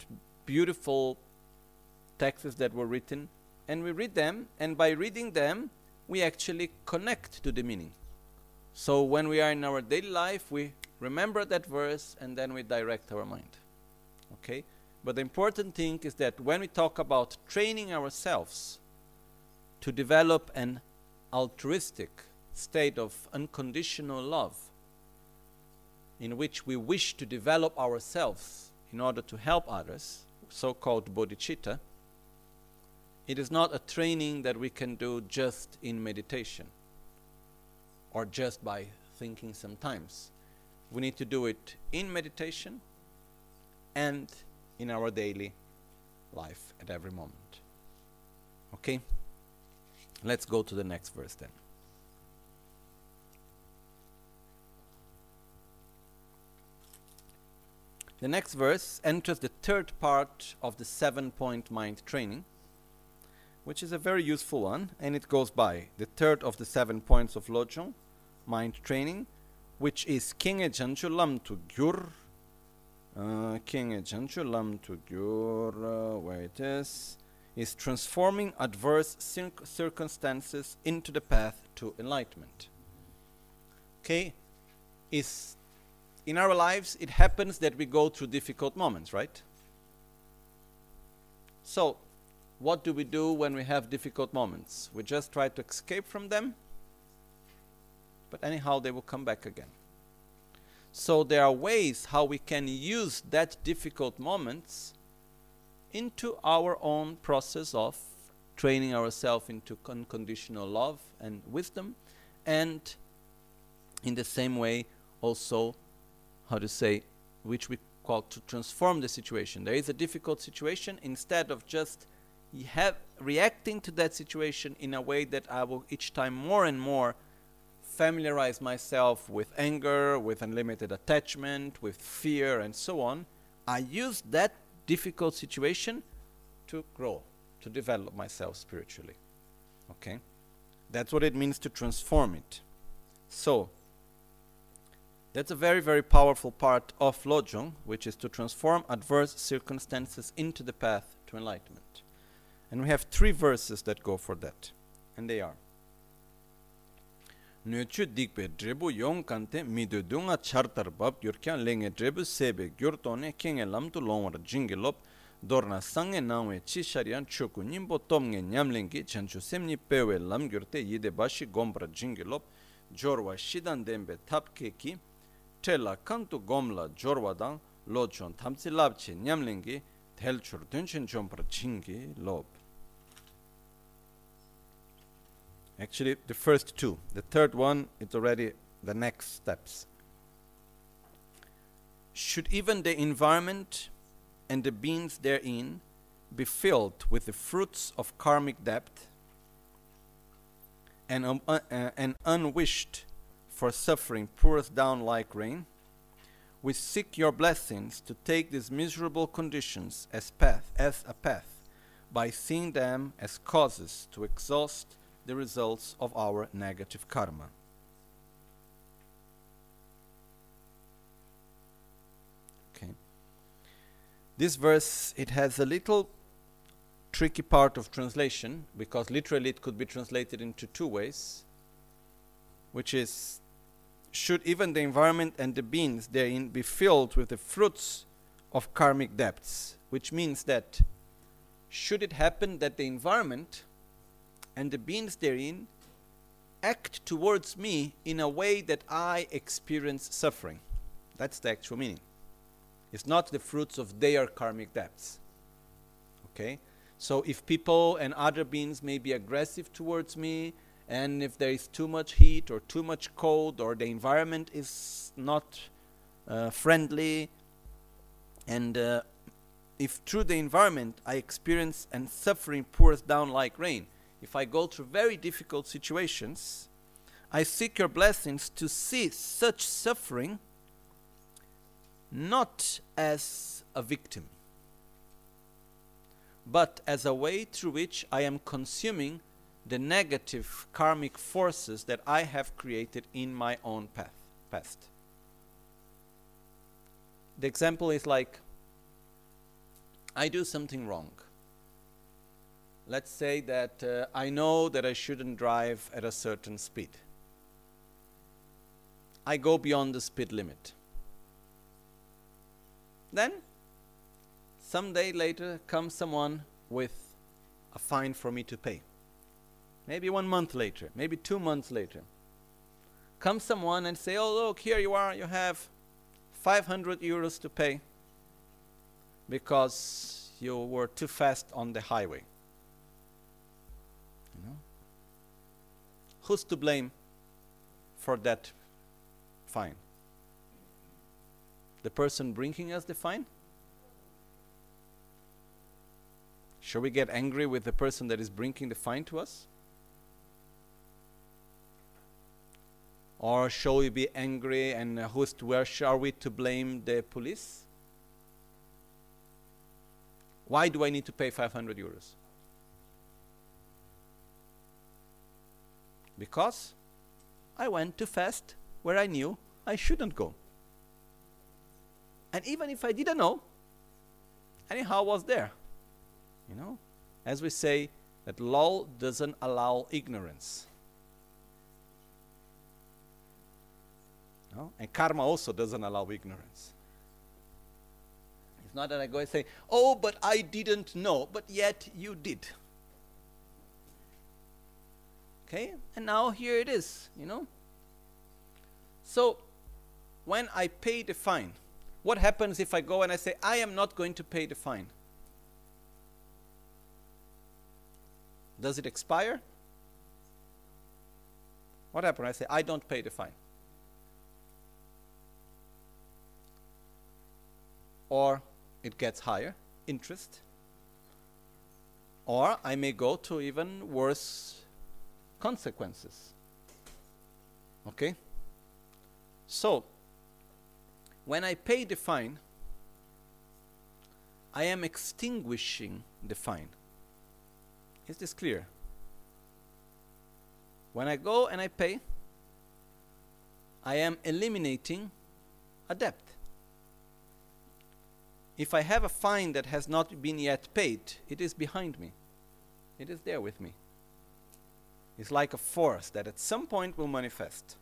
beautiful texts that were written, and we read them, and by reading them, we actually connect to the meaning. So when we are in our daily life, we remember that verse and then we direct our mind. Okay? But the important thing is that when we talk about training ourselves to develop an altruistic state of unconditional love, in which we wish to develop ourselves in order to help others, so called bodhicitta, it is not a training that we can do just in meditation or just by thinking sometimes. We need to do it in meditation and in our daily life at every moment. Okay? Let's go to the next verse then. The next verse enters the third part of the seven point mind training, which is a very useful one, and it goes by the third of the seven points of Lojong mind training, which is King Janchu Lam to Gyur. Uh, King Janchu Lam to Gyur, uh, where it is, is transforming adverse circ- circumstances into the path to enlightenment. Okay, is in our lives it happens that we go through difficult moments, right? So, what do we do when we have difficult moments? We just try to escape from them but anyhow, they will come back again. So there are ways how we can use that difficult moments into our own process of training ourselves into unconditional love and wisdom, and in the same way also, how to say, which we call to transform the situation. There is a difficult situation. Instead of just have reacting to that situation in a way that I will each time more and more familiarize myself with anger, with unlimited attachment, with fear, and so on, I use that difficult situation to grow, to develop myself spiritually. Okay? That's what it means to transform it. So, that's a very, very powerful part of Lojong, which is to transform adverse circumstances into the path to enlightenment. And we have three verses that go for that. And they are nöchu dikpe drebu yong kante midu dunga chartar bab gyurkyan lenge drebu sebe gyurtone kenge lamtu longwar jingi lop dorna sange nangwe chi shariyan choku nimbo tomnge nyamlengi chanchu semni pewe lam gyurte yide bashi gombra jingi lop jorwa shidan dembe tapke ki gomla jorwa dang tamtsi labchi dunchen jompra jingi lop Actually, the first two. The third one, it's already the next steps. should even the environment and the beings therein be filled with the fruits of karmic debt and, um, uh, uh, and unwished for suffering pours down like rain, we seek your blessings to take these miserable conditions as path as a path by seeing them as causes to exhaust the results of our negative karma. Okay. This verse it has a little tricky part of translation because literally it could be translated into two ways, which is should even the environment and the beings therein be filled with the fruits of karmic debts, which means that should it happen that the environment and the beings therein act towards me in a way that I experience suffering. That's the actual meaning. It's not the fruits of their karmic debts. Okay? So if people and other beings may be aggressive towards me, and if there is too much heat or too much cold, or the environment is not uh, friendly, and uh, if through the environment I experience and suffering pours down like rain, if I go through very difficult situations, I seek your blessings to see such suffering not as a victim, but as a way through which I am consuming the negative karmic forces that I have created in my own path, past. The example is like I do something wrong. Let's say that uh, I know that I shouldn't drive at a certain speed. I go beyond the speed limit. Then, some day later, comes someone with a fine for me to pay. Maybe one month later, maybe two months later. Comes someone and say, "Oh, look, here you are. You have 500 euros to pay because you were too fast on the highway." You know? Who's to blame for that fine? The person bringing us the fine? Shall we get angry with the person that is bringing the fine to us? Or shall we be angry and who's to, where shall we to blame the police? Why do I need to pay 500 euros? Because I went too fast where I knew I shouldn't go. And even if I didn't know, anyhow was there. You know? As we say, that law doesn't allow ignorance. No? And karma also doesn't allow ignorance. It's not that I go and say, oh, but I didn't know, but yet you did. Okay? And now here it is, you know? So, when I pay the fine, what happens if I go and I say, I am not going to pay the fine? Does it expire? What happens? I say, I don't pay the fine. Or it gets higher interest. Or I may go to even worse consequences. Okay? So, when I pay the fine, I am extinguishing the fine. Is this clear? When I go and I pay, I am eliminating a debt. If I have a fine that has not been yet paid, it is behind me. It is there with me. It's like a force that at some point will manifest.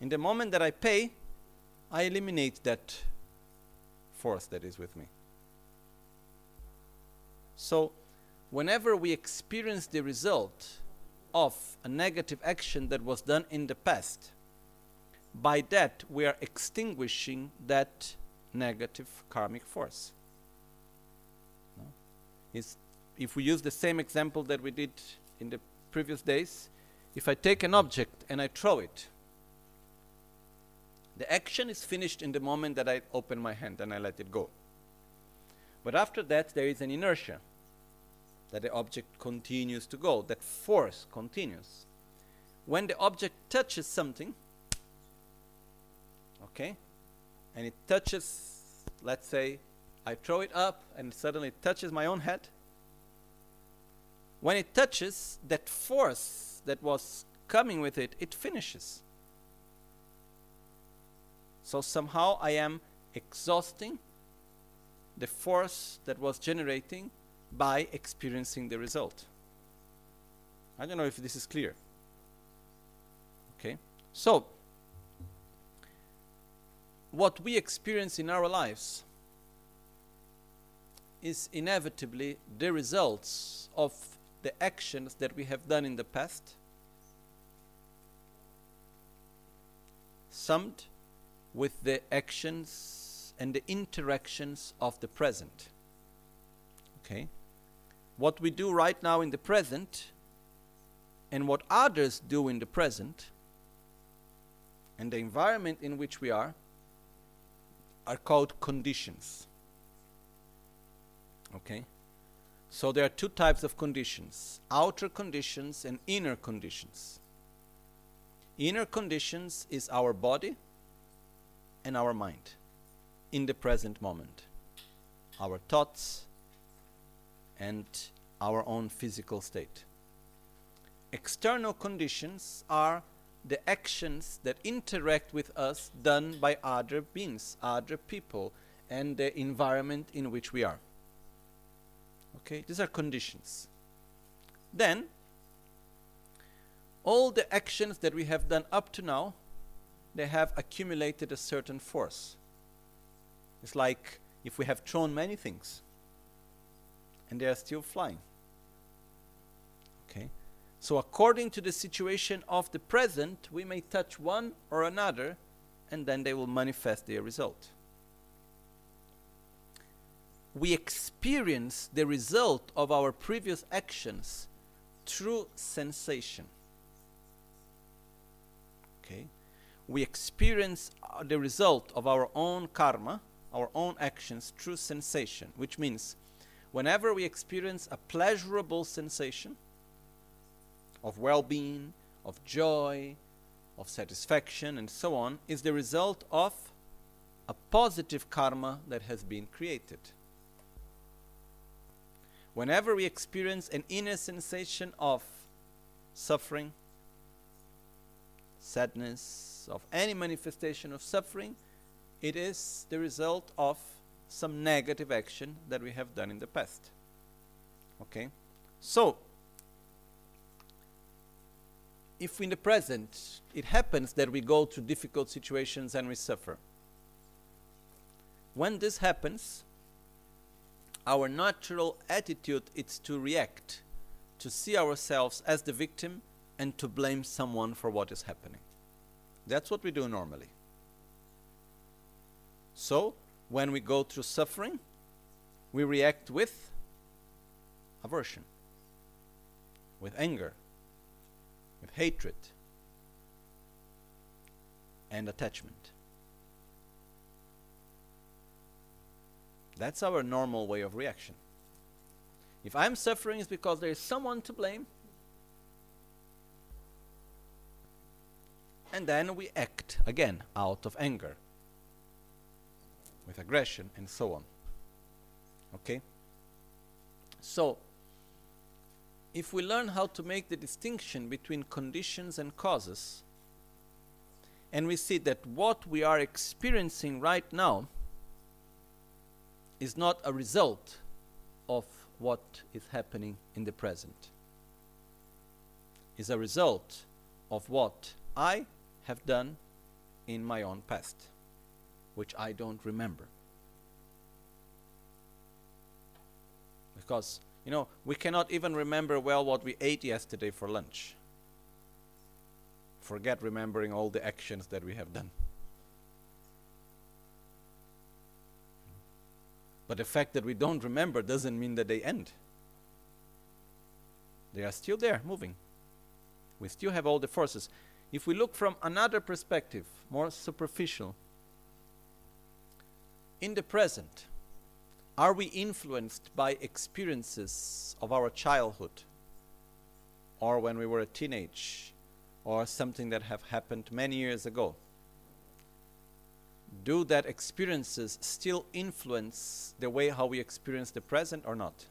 In the moment that I pay, I eliminate that force that is with me. So, whenever we experience the result of a negative action that was done in the past, by that we are extinguishing that negative karmic force. No? if we use the same example that we did in the previous days, if I take an object and I throw it, The action is finished in the moment that I open my hand and I let it go. But after that, there is an inertia that the object continues to go, that force continues. When the object touches something, okay, and it touches, let's say, I throw it up and suddenly it touches my own head. When it touches, that force that was coming with it, it finishes. So somehow I am exhausting the force that was generating by experiencing the result. I don't know if this is clear. Okay? So, what we experience in our lives is inevitably the results of the actions that we have done in the past, summed with the actions and the interactions of the present. Okay? What we do right now in the present and what others do in the present and the environment in which we are are called conditions. Okay? So there are two types of conditions outer conditions and inner conditions. Inner conditions is our body and our mind in the present moment, our thoughts and our own physical state. External conditions are the actions that interact with us done by other beings, other people, and the environment in which we are. Okay, these are conditions. Then, all the actions that we have done up to now, they have accumulated a certain force. It's like if we have thrown many things and they are still flying. So, according to the situation of the present, we may touch one or another, and then they will manifest their result. We experience the result of our previous actions through sensation. Okay? We experience uh, the result of our own karma, our own actions, through sensation, which means whenever we experience a pleasurable sensation, of well being, of joy, of satisfaction, and so on, is the result of a positive karma that has been created. Whenever we experience an inner sensation of suffering, sadness, of any manifestation of suffering, it is the result of some negative action that we have done in the past. Okay? So, if in the present it happens that we go through difficult situations and we suffer, when this happens, our natural attitude is to react, to see ourselves as the victim, and to blame someone for what is happening. That's what we do normally. So, when we go through suffering, we react with aversion, with anger, with hatred and attachment. That's our normal way of reaction. If I'm suffering, it's because there is someone to blame. And then we act again out of anger, with aggression, and so on. Okay? So, if we learn how to make the distinction between conditions and causes, and we see that what we are experiencing right now is not a result of what is happening in the present, is a result of what I have done in my own past, which I don't remember. Because you know, we cannot even remember well what we ate yesterday for lunch. Forget remembering all the actions that we have done. But the fact that we don't remember doesn't mean that they end. They are still there, moving. We still have all the forces. if we look from another perspective, more superficial, in the present, are we influenced by experiences of our childhood or when we were a teenage or something that have happened many years ago? Do that experiences still influence the way how we experience the present or not?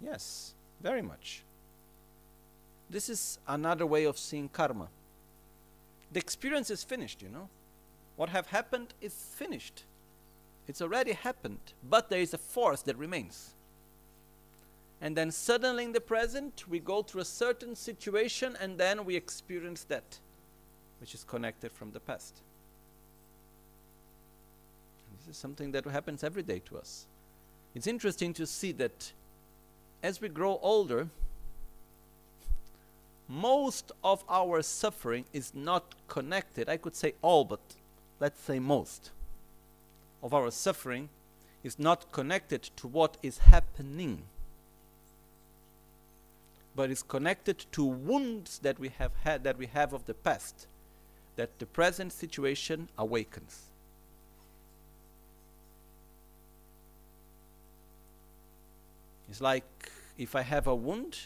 Yes, very much. This is another way of seeing karma. The experience is finished, you know. What have happened is finished. It's already happened, but there is a force that remains. And then suddenly in the present, we go through a certain situation and then we experience that, which is connected from the past. This is something that happens every day to us. It's interesting to see that as we grow older, most of our suffering is not connected. I could say all, but let's say most of our suffering is not connected to what is happening, but is connected to wounds that we have had, that we have of the past, that the present situation awakens. It's like if I have a wound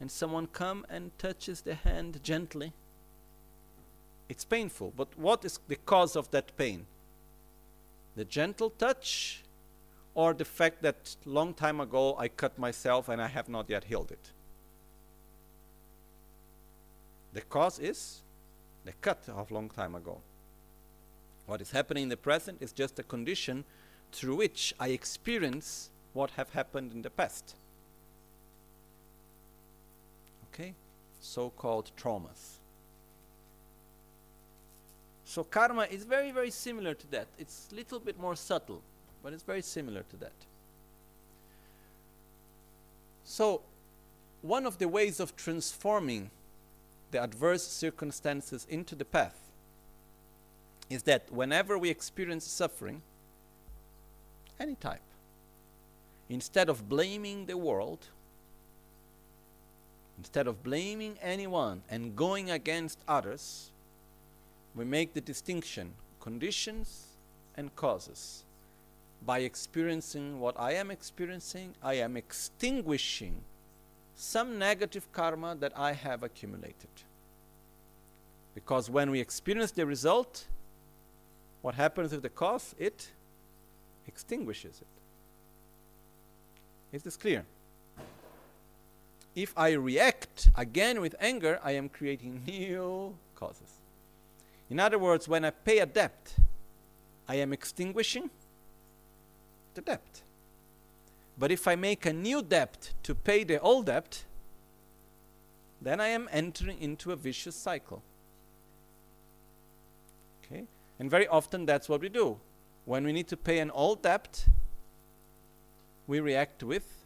and someone come and touches the hand gently. It's painful, but what is the cause of that pain? The gentle touch or the fact that long time ago I cut myself and I have not yet healed it? The cause is the cut of long time ago. What is happening in the present is just a condition through which I experience what have happened in the past okay? So-called traumas. So karma is very, very similar to that. It's a little bit more subtle, but it's very similar to that. So one of the ways of transforming the adverse circumstances into the path is that whenever we experience suffering, any type, instead of blaming the world, Instead of blaming anyone and going against others, we make the distinction conditions and causes. By experiencing what I am experiencing, I am extinguishing some negative karma that I have accumulated. Because when we experience the result, what happens with the cause? It extinguishes it. Is this clear? if I react again with anger, I am creating new causes. In other words, when I pay a debt, I am extinguishing the debt. But if I make a new debt to pay the old debt, then I am entering into a vicious cycle. Okay? And very often that's what we do. When we need to pay an old debt, we react with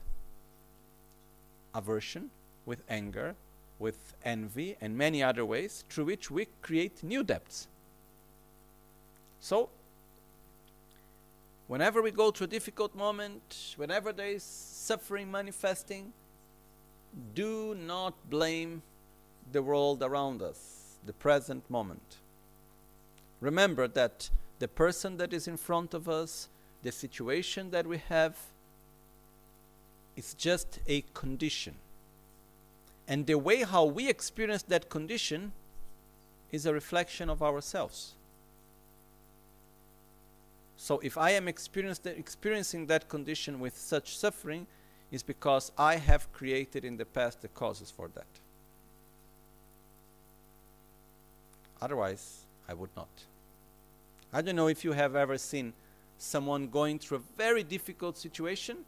aversion, with anger, with envy, and many other ways through which we create new debts. So, whenever we go through a difficult moment, whenever there is suffering manifesting, do not blame the world around us, the present moment. Remember that the person that is in front of us, the situation that we have, is just a condition. And the way how we experience that condition is a reflection of ourselves. So if I am experiencing that condition with such suffering, is because I have created in the past the causes for that. Otherwise, I would not. I don't know if you have ever seen someone going through a very difficult situation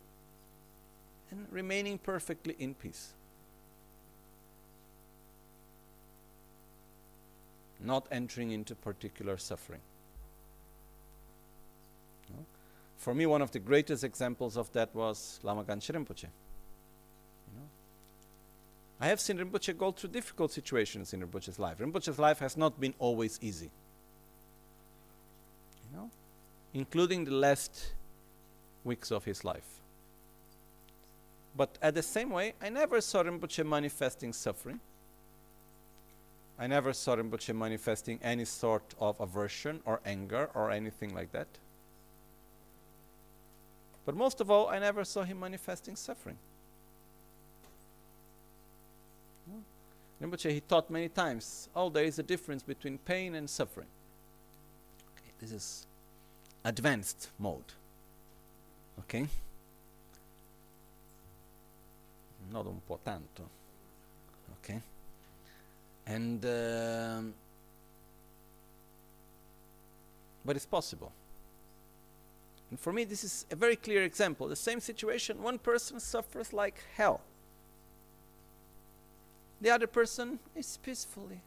and remaining perfectly in peace. Not entering into particular suffering. No? For me, one of the greatest examples of that was Lama Gangchen Rinpoche. You know? I have seen Rinpoche go through difficult situations in Rinpoche's life. Rinpoche's life has not been always easy. You know? Including the last weeks of his life. But at the same way, I never saw Rinpoche manifesting suffering. I never saw Rinpoche manifesting any sort of aversion or anger or anything like that. But most of all, I never saw him manifesting suffering. Rinpoche, he taught many times, oh, there is a difference between pain and suffering. Okay, this is advanced mode. Okay? Not un po' tanto. Okay? And um, but it's possible. And for me, this is a very clear example. The same situation, one person suffers like hell. The other person is peacefully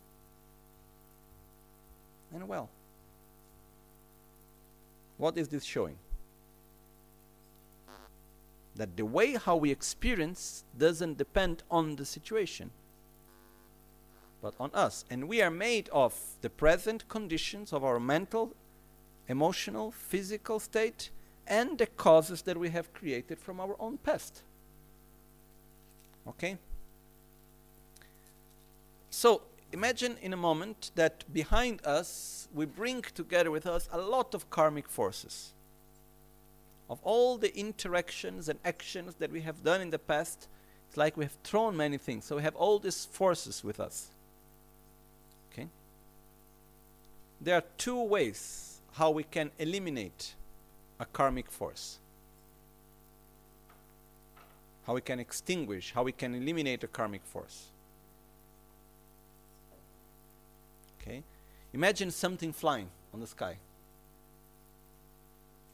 and well. What is this showing? That the way how we experience doesn't depend on the situation, but on us. And we are made of the present conditions of our mental, emotional, physical state, and the causes that we have created from our own past. Okay? So imagine in a moment that behind us we bring together with us a lot of karmic forces. Of all the interactions and actions that we have done in the past, it's like we have thrown many things. So we have all these forces with us. Okay? There are two ways how we can eliminate a karmic force. How we can extinguish, how we can eliminate a karmic force. Okay? Imagine something flying on the sky.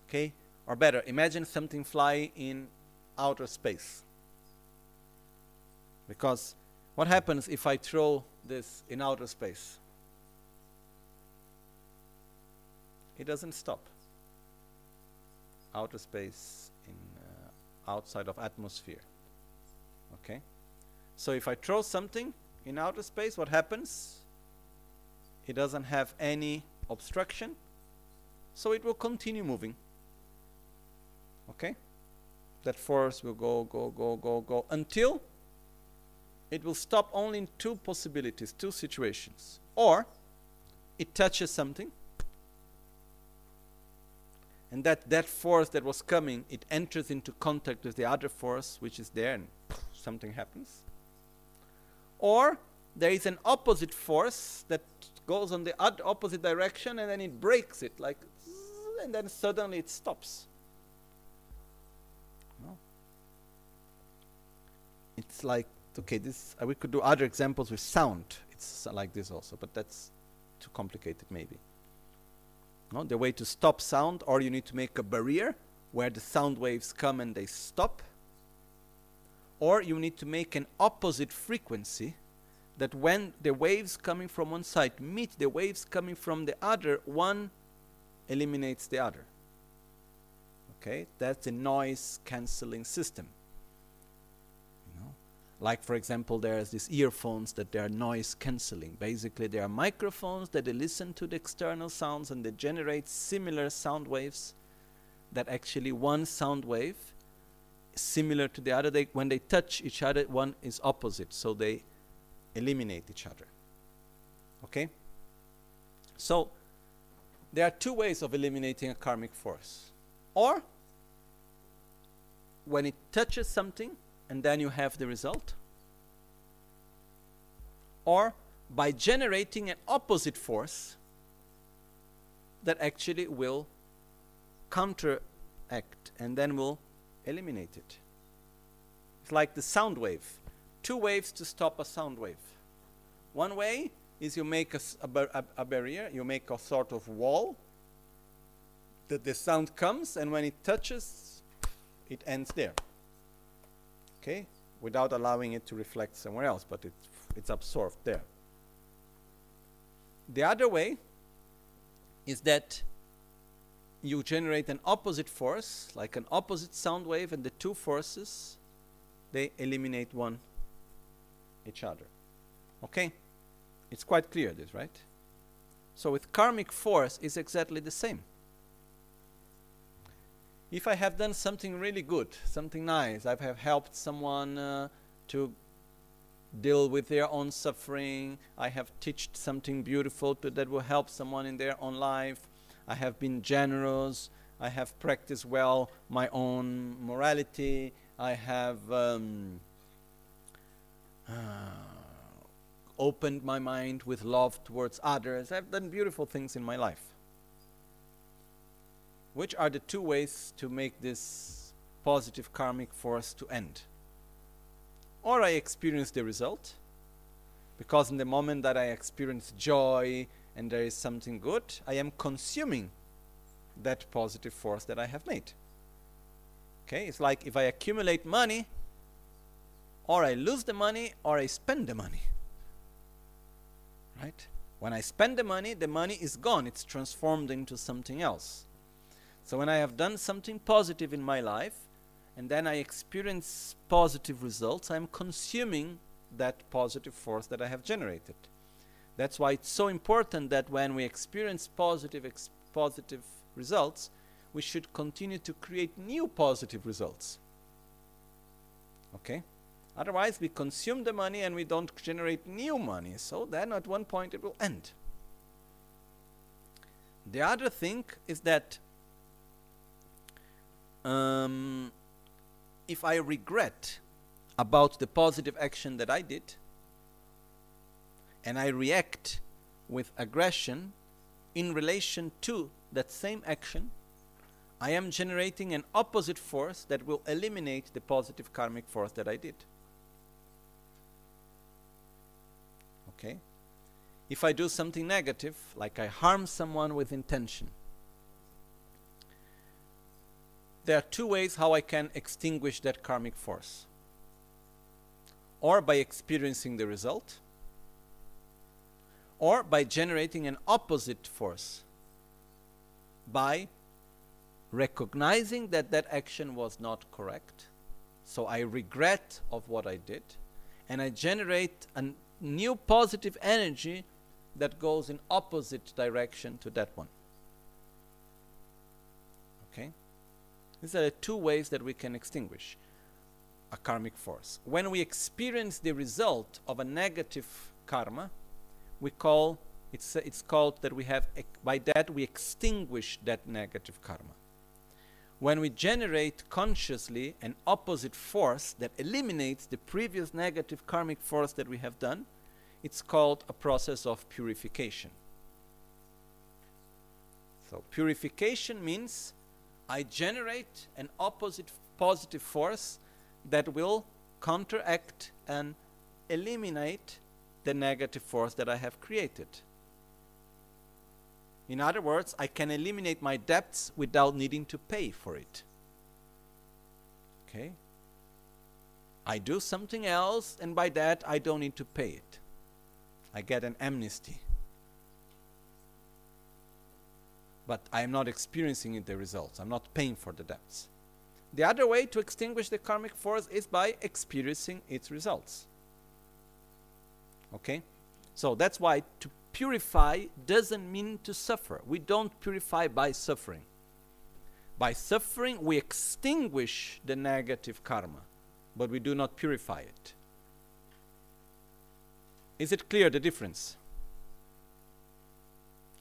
Okay? Or better, imagine something fly in outer space. Because what happens if I throw this in outer space? It doesn't stop. Outer space in uh, outside of atmosphere. Okay? So if I throw something in outer space, what happens? it doesn't have any obstruction so it will continue moving okay that force will go go go go go until it will stop only in two possibilities two situations or it touches something and that that force that was coming it enters into contact with the other force which is there and something happens. Or there is an opposite force that goes on the opposite direction and then it breaks it like and then suddenly it stops. No? it's like okay this uh, we could do other examples with sound. It's like this also but that's too complicated maybe no the way to stop sound or you need to make a barrier where the sound waves come and they stop or you need to make an opposite frequency that when the waves coming from one side meet the waves coming from the other, one eliminates the other. Okay, that's a noise cancelling system. Like for example, there's these earphones that they are noise cancelling. Basically, they are microphones that they listen to the external sounds and they generate similar sound waves. That actually one sound wave similar to the other. They, when they touch each other, one is opposite. So they eliminate each other. Okay? So, there are two ways of eliminating a karmic force. Or, when it touches something and then you have the result. Or, by generating an opposite force that actually will counteract and then will eliminate it. It's like the sound wave two waves to stop a sound wave. One way is you make a, a, a, barrier, you make a sort of wall that the sound comes and when it touches, it ends there. Okay? Without allowing it to reflect somewhere else, but it, it's absorbed there. The other way is that you generate an opposite force, like an opposite sound wave, and the two forces, they eliminate one each other. Okay? It's quite clear this, right? So with karmic force is exactly the same. If I have done something really good, something nice, I have helped someone uh, to deal with their own suffering. I have taught something beautiful to, that will help someone in their own life. I have been generous. I have practiced well my own morality. I have um, uh, opened my mind with love towards others. I've done beautiful things in my life. Which are the two ways to make this positive karmic force to end? Or I experience the result, because in the moment that I experience joy and there is something good, I am consuming that positive force that I have made. Okay, it's like if I accumulate money, or I lose the money, or I spend the money. Right? When I spend the money, the money is gone, it's transformed into something else. So when I have done something positive in my life, and then I experience positive results, I'm consuming that positive force that I have generated. That's why it's so important that when we experience positive, ex positive results, we should continue to create new positive results. Okay? Otherwise, we consume the money and we don't generate new money. So then at one point it will end. The other thing is that um, if I regret about the positive action that I did and I react with aggression in relation to that same action, I am generating an opposite force that will eliminate the positive karmic force that I did. Okay? If I do something negative, like I harm someone with intention, there are two ways how I can extinguish that karmic force. Or by experiencing the result, or by generating an opposite force by recognizing that that action was not correct. So I regret of what I did and I generate a new positive energy that goes in opposite direction to that one. Okay? These are the two ways that we can extinguish a karmic force. When we experience the result of a negative karma, we call it's, it's called that we have, by that we extinguish that negative karma. When we generate consciously an opposite force that eliminates the previous negative karmic force that we have done, it's called a process of purification. So purification means I generate an opposite positive force that will counteract and eliminate the negative force that I have created. In other words, I can eliminate my debts without needing to pay for it. Okay? I do something else, and by that, I don't need to pay it. I get an amnesty. But I am not experiencing the results. I'm not paying for the debts. The other way to extinguish the karmic force is by experiencing its results. Okay? So that's why to purify doesn't mean to suffer. We don't purify by suffering. By suffering, we extinguish the negative karma, but we do not purify it. Is it clear the difference?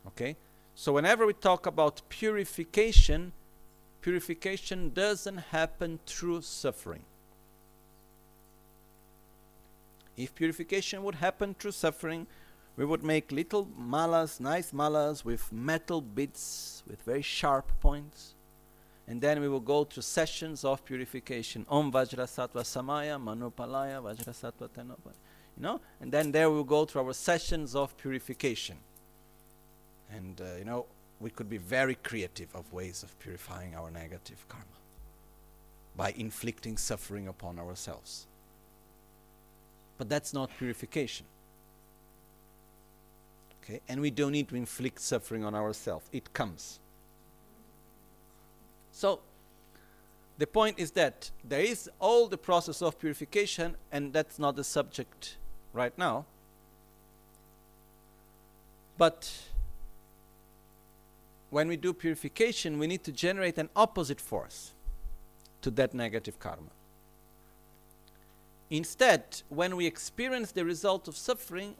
Okay? So, whenever we talk about purification, purification doesn't happen through suffering. If purification would happen through suffering, we would make little malas, nice malas with metal bits with very sharp points. And then we will go through sessions of purification. Om Vajrasattva Samaya, Manupalaya, Vajrasattva Tenopaya. You know? And then there we will go through our sessions of purification. And, uh, you know, we could be very creative of ways of purifying our negative karma by inflicting suffering upon ourselves. But that's not purification. Okay? And we don't need to inflict suffering on ourselves. It comes. So, the point is that there is all the process of purification, and that's not the subject right now. But when we do purification, we need to generate an opposite force to that negative karma. Instead, when we experience the result of suffering,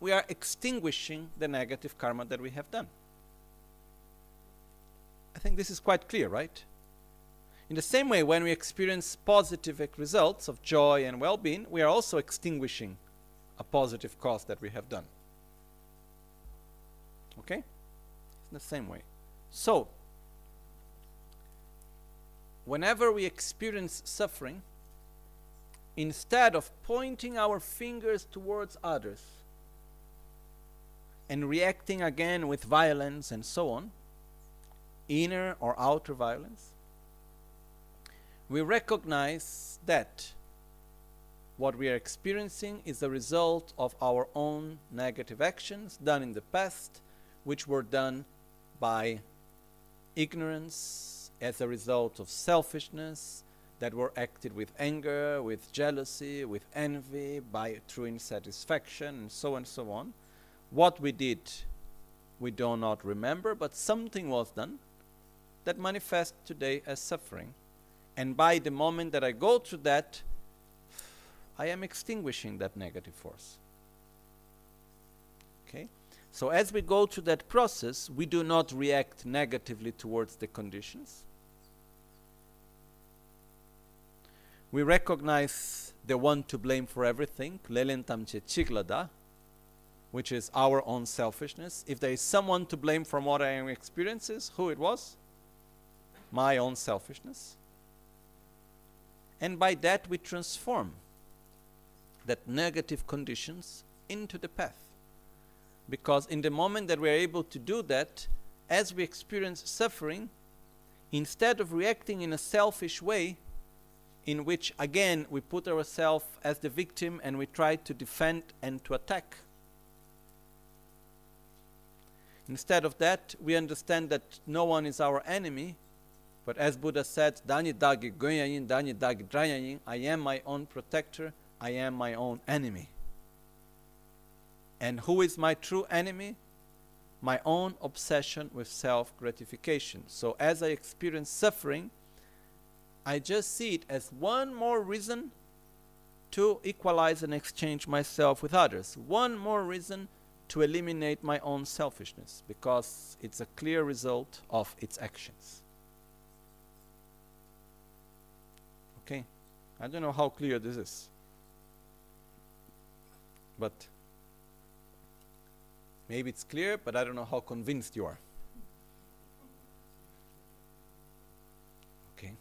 we are extinguishing the negative karma that we have done. I think this is quite clear, right? In the same way, when we experience positive results of joy and well being, we are also extinguishing a positive cause that we have done. Okay? In the same way. So, whenever we experience suffering, instead of pointing our fingers towards others and reacting again with violence and so on, inner or outer violence, we recognize that what we are experiencing is a result of our own negative actions done in the past, which were done by ignorance as a result of selfishness that were acted with anger, with jealousy, with envy, by true insatisfaction, and so on and so on. What we did, we do not remember, but something was done that manifests today as suffering. And by the moment that I go through that, I am extinguishing that negative force. Okay? So as we go through that process, we do not react negatively towards the conditions. We recognize the one to blame for everything, lelentamche chiglada, which is our own selfishness. If there is someone to blame for what I am experiencing, who it was? My own selfishness. And by that we transform that negative conditions into the path. Because in the moment that we are able to do that, as we experience suffering, instead of reacting in a selfish way, in which again we put ourselves as the victim and we try to defend and to attack. Instead of that, we understand that no one is our enemy, but as Buddha said, Dani Dagi Gunyayin, Dani Dagi I am my own protector, I am my own enemy. And who is my true enemy? My own obsession with self gratification. So as I experience suffering, I just see it as one more reason to equalize and exchange myself with others. One more reason to eliminate my own selfishness because it's a clear result of its actions. Okay? I don't know how clear this is. But maybe it's clear, but I don't know how convinced you are. Okay.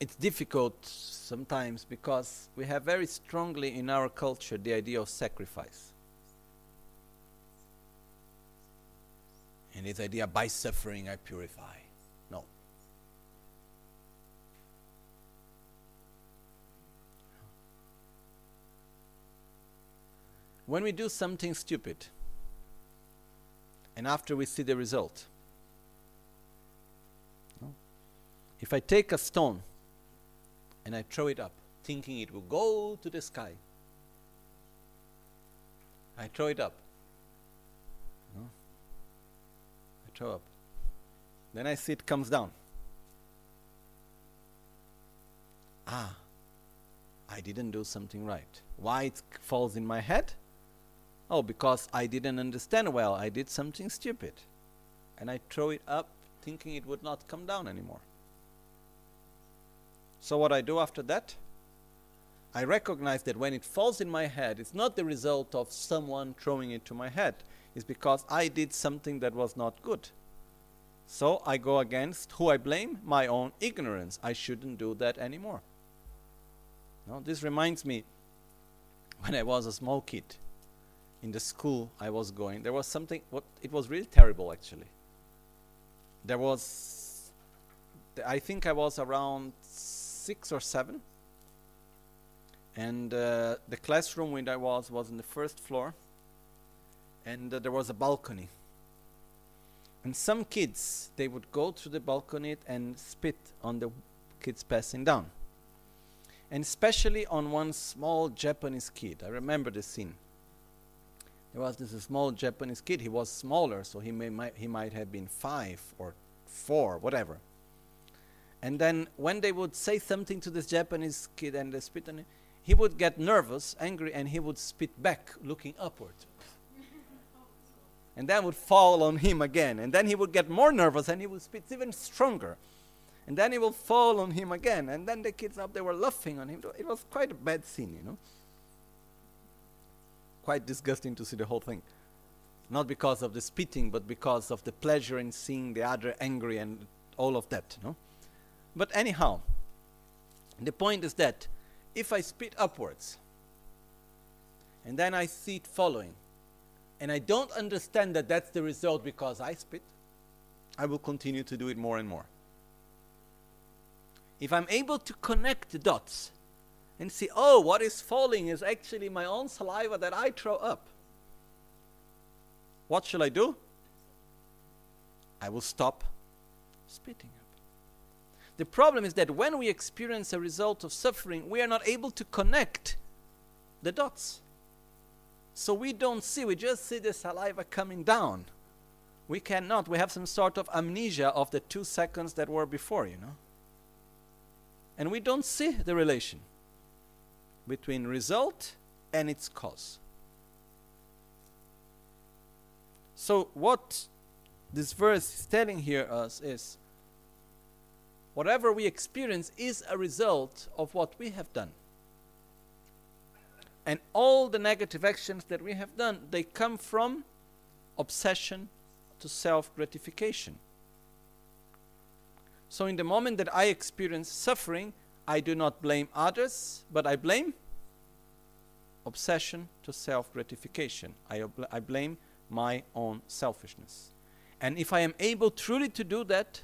It's difficult sometimes because we have very strongly in our culture the idea of sacrifice. And this idea by suffering I purify. When we do something stupid, and after we see the result, if I take a stone and I throw it up, thinking it will go to the sky, I throw it up. I throw up. Then I see it comes down. Ah, I didn't do something right. Why it falls in my head? Oh, because I didn't understand well, I did something stupid. And I throw it up thinking it would not come down anymore. So, what I do after that? I recognize that when it falls in my head, it's not the result of someone throwing it to my head. It's because I did something that was not good. So I go against who I blame? My own ignorance. I shouldn't do that anymore. Now, this reminds me when I was a small kid in the school I was going, there was something, what, it was really terrible actually. There was, I think I was around six or seven, and uh, the classroom where I was was in the first floor, and uh, there was a balcony. And some kids, they would go to the balcony and spit on the kids passing down. And especially on one small Japanese kid. I remember the scene there was this small Japanese kid. He was smaller, so he may might, he might have been five or four, whatever. And then when they would say something to this Japanese kid and they spit on him, he would get nervous, angry, and he would spit back, looking upward. [LAUGHS] and then would fall on him again. And then he would get more nervous and he would spit even stronger. And then he will fall on him again. And then the kids up there were laughing on him. It was quite a bad scene, you know. Quite disgusting to see the whole thing. Not because of the spitting, but because of the pleasure in seeing the other angry and all of that, no? But anyhow, the point is that if I spit upwards and then I see it following, and I don't understand that that's the result because I spit, I will continue to do it more and more. If I'm able to connect the dots and see, oh, what is falling is actually my own saliva that I throw up, what shall I do? I will stop spitting up. The problem is that when we experience a result of suffering, we are not able to connect the dots. So we don't see, we just see the saliva coming down. We cannot, we have some sort of amnesia of the two seconds that were before, you know. And we don't see the relation between result and its cause. So, what this verse is telling here us is whatever we experience is a result of what we have done. And all the negative actions that we have done, they come from obsession to self gratification. So, in the moment that I experience suffering, I do not blame others, but I blame obsession to self gratification. I, I blame my own selfishness. And if I am able truly to do that,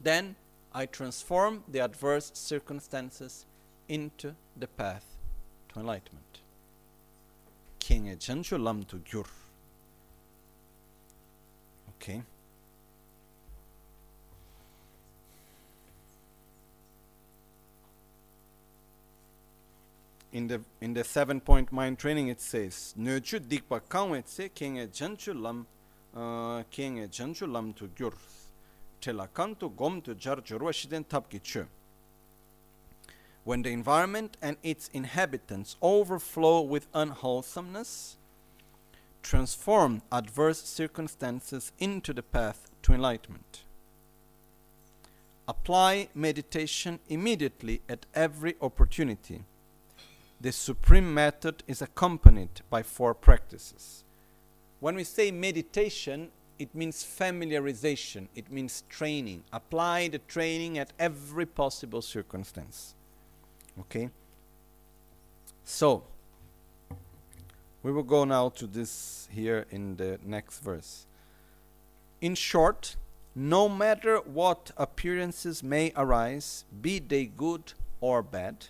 then I transform the adverse circumstances into the path to enlightenment. King. Okay. In the in the seven point mind training it says dikpa uh, gom jar chu when the environment and its inhabitants overflow with unwholesomeness, transform adverse circumstances into the path to enlightenment. Apply meditation immediately at every opportunity. The supreme method is accompanied by four practices. When we say meditation, it means familiarization, it means training. Apply the training at every possible circumstance. Okay? So, we will go now to this here in the next verse. In short, no matter what appearances may arise, be they good or bad,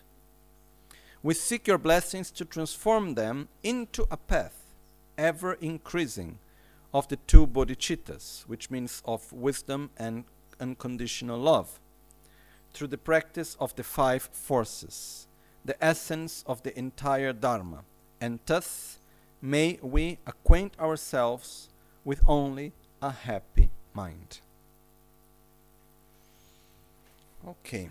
we seek your blessings to transform them into a path ever increasing of the two bodhicittas, which means of wisdom and unconditional love through the practice of the five forces, the essence of the entire Dharma, and thus may we acquaint ourselves with only a happy mind. Okay.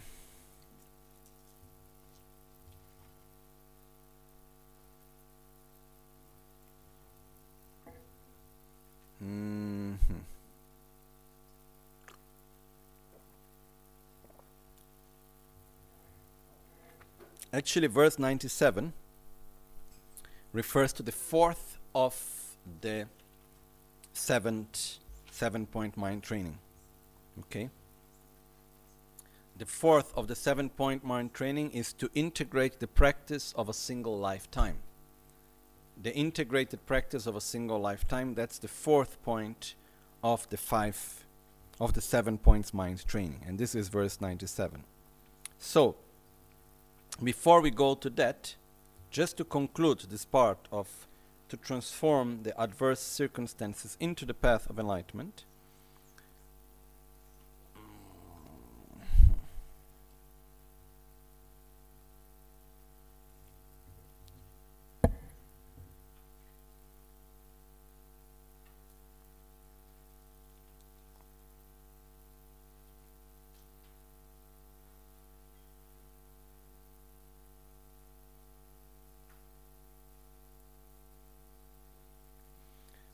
Mm-hmm. Actually, verse 97 refers to the fourth of the seventh seven point mind training. Okay? The fourth of the seven point mind training is to integrate the practice of a single lifetime. The integrated practice of a single lifetime, that's the fourth point of the five of the seven points mind training. And this is verse 97. So, before we go to that, just to conclude this part of to transform the adverse circumstances into the path of enlightenment,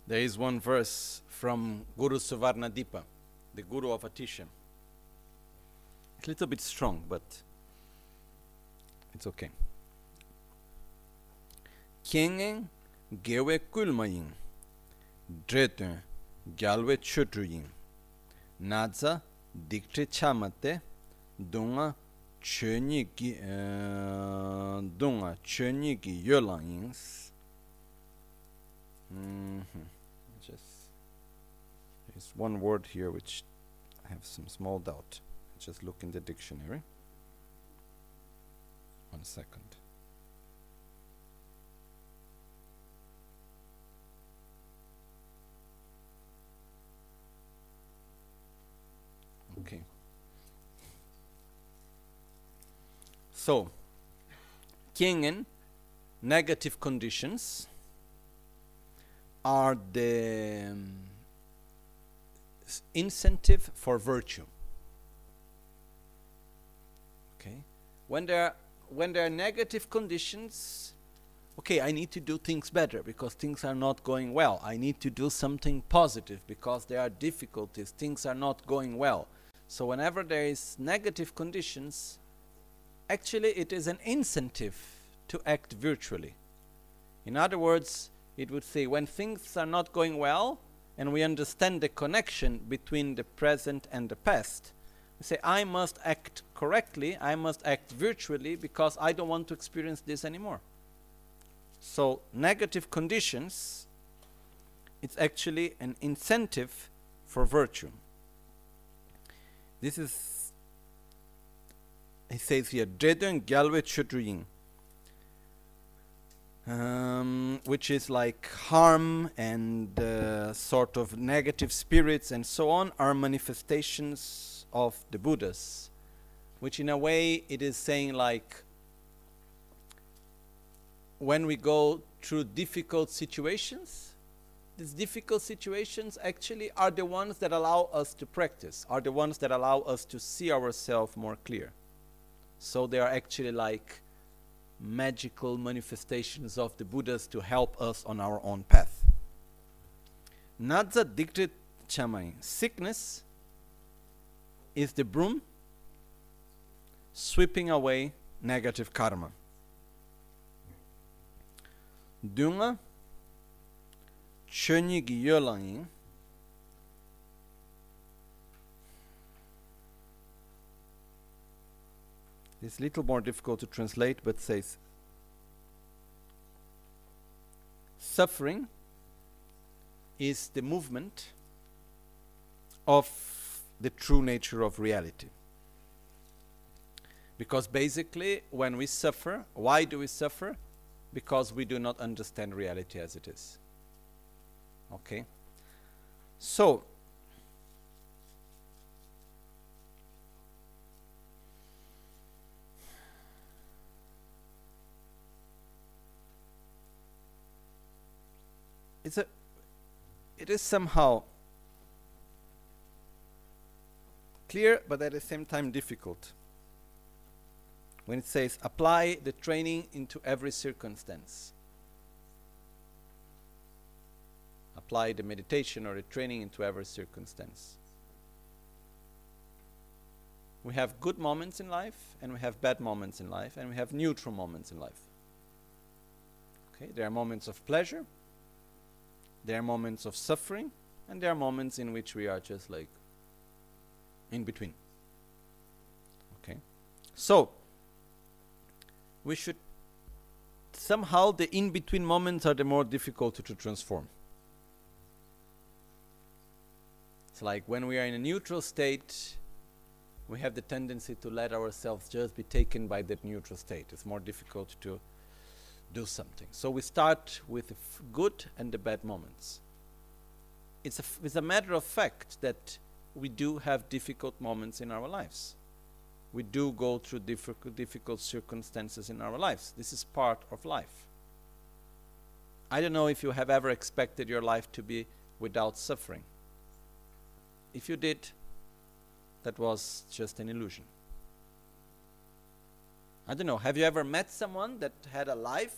There is one verse from Guru Suvarnadipa, the guru of Atisha. It's a little bit strong, but it's okay. Kyengen gewe kulmayin, dretun gyalwe chutruyin, nadza diktre chamate, dunga chönyi ki uh, dunga chönyi ki yolanyins. Mm-hmm. There's one word here which I have some small doubt. Just look in the dictionary. One second. Okay. So, Kingen, negative conditions are the um, incentive for virtue. Okay, when there when there are negative conditions, okay, I need to do things better because things are not going well. I need to do something positive because there are difficulties. Things are not going well. So whenever there is negative conditions, actually it is an incentive to act virtually. In other words, it would say when things are not going well and we understand the connection between the present and the past, we say, I must act correctly, I must act virtually because I don't want to experience this anymore. So, negative conditions, it's actually an incentive for virtue. This is, he says here, Dredun Gyalwe Chudruyin um, which is like harm and uh, sort of negative spirits and so on, are manifestations of the Buddhas, which in a way it is saying like when we go through difficult situations, these difficult situations actually are the ones that allow us to practice, are the ones that allow us to see ourselves more clear. So they are actually like magical manifestations of the Buddhas to help us on our own path. Nadza dikrit chamai. Sickness is the broom sweeping away negative karma. Dunga chönyi gi It's a little more difficult to translate, but says suffering is the movement of the true nature of reality. Because basically, when we suffer, why do we suffer? Because we do not understand reality as it is. Okay? So, it's a it is somehow clear but at the same time difficult. When it says apply the training into every circumstance. Apply the meditation or the training into every circumstance. We have good moments in life and we have bad moments in life and we have neutral moments in life. Okay there are moments of pleasure there are moments of suffering, and there are moments in which we are just like in between. Okay? So, we should somehow the in between moments are the more difficult to, to transform. It's like when we are in a neutral state, we have the tendency to let ourselves just be taken by that neutral state. It's more difficult to do something. So we start with the good and the bad moments. It's a, it's a matter of fact that we do have difficult moments in our lives. We do go through difficult, difficult circumstances in our lives. This is part of life. I don't know if you have ever expected your life to be without suffering. If you did, that was just an illusion. I don't know. Have you ever met someone that had a life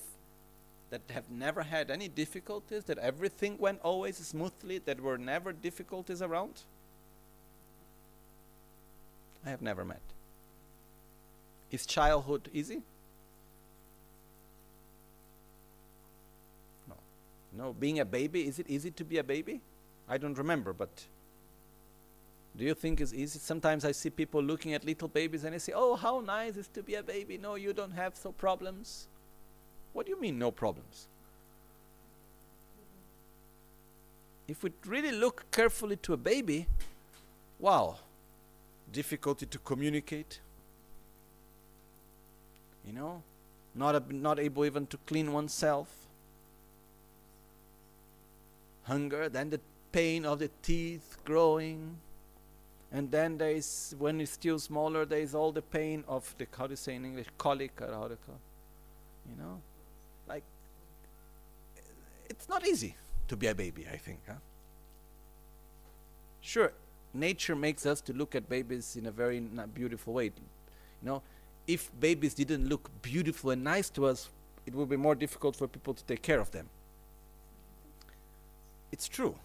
that have never had any difficulties, that everything went always smoothly, that were never difficulties around? I have never met. Is childhood easy? No. No. Being a baby, is it easy to be a baby? I don't remember, but do you think it's easy? Sometimes I see people looking at little babies and they say, Oh, how nice it is to be a baby. No, you don't have so problems. What do you mean, no problems? If we really look carefully to a baby, wow, difficulty to communicate, you know, not, not able even to clean oneself, hunger, then the pain of the teeth growing, and then there is, when it's still smaller, there is all the pain of the, how do you say in English, colic, or how you call You know? Like, it's not easy to be a baby, I think. Huh? Sure, nature makes us to look at babies in a very beautiful way. You know, if babies didn't look beautiful and nice to us, it would be more difficult for people to take care of them. It's true.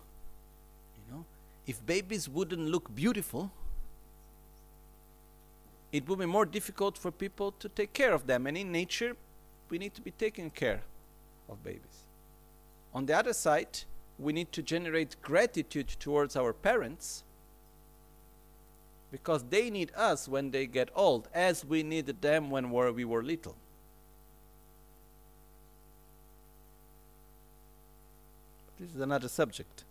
If babies wouldn't look beautiful, it would be more difficult for people to take care of them. And in nature, we need to be taking care of babies. On the other side, we need to generate gratitude towards our parents because they need us when they get old, as we needed them when we were little. This is another subject.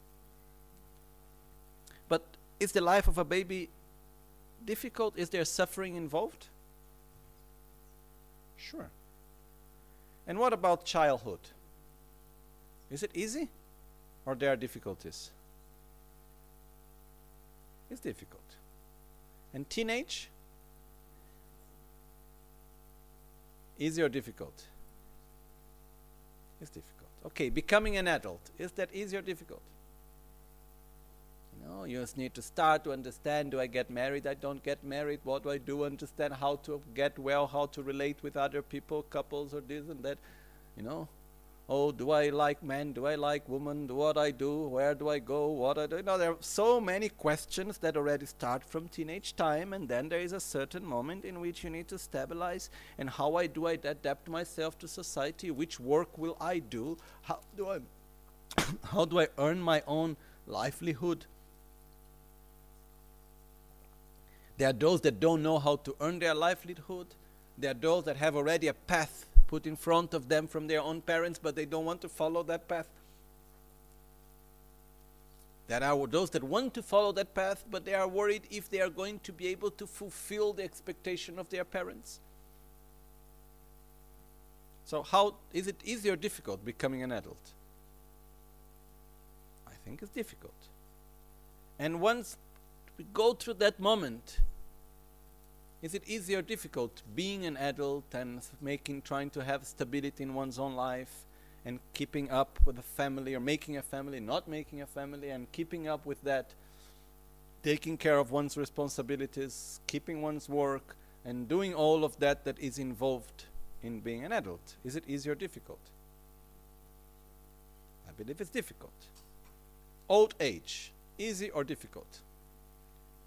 Is the life of a baby difficult? Is there suffering involved? Sure. And what about childhood? Is it easy? Or there are difficulties? It's difficult. And teenage? Easy or difficult? It's difficult. Okay, becoming an adult. Is that easy or difficult? You you just need to start to understand do I get married? I don't get married. What do I do? Understand how to get well, how to relate with other people, couples, or this and that. You know, oh, do I like men? Do I like women? Do what I do? Where do I go? What I do? You know, there are so many questions that already start from teenage time, and then there is a certain moment in which you need to stabilize. And how I do I adapt myself to society? Which work will I do? How do I, [COUGHS] how do I earn my own livelihood? There are those that don't know how to earn their livelihood. There are those that have already a path put in front of them from their own parents, but they don't want to follow that path. There are those that want to follow that path, but they are worried if they are going to be able to fulfill the expectation of their parents. So, how is it easy or difficult becoming an adult? I think it's difficult. And once we go through that moment, is it easy or difficult being an adult and making, trying to have stability in one's own life and keeping up with a family or making a family, not making a family, and keeping up with that, taking care of one's responsibilities, keeping one's work, and doing all of that that is involved in being an adult? Is it easy or difficult? I believe it's difficult. Old age, easy or difficult?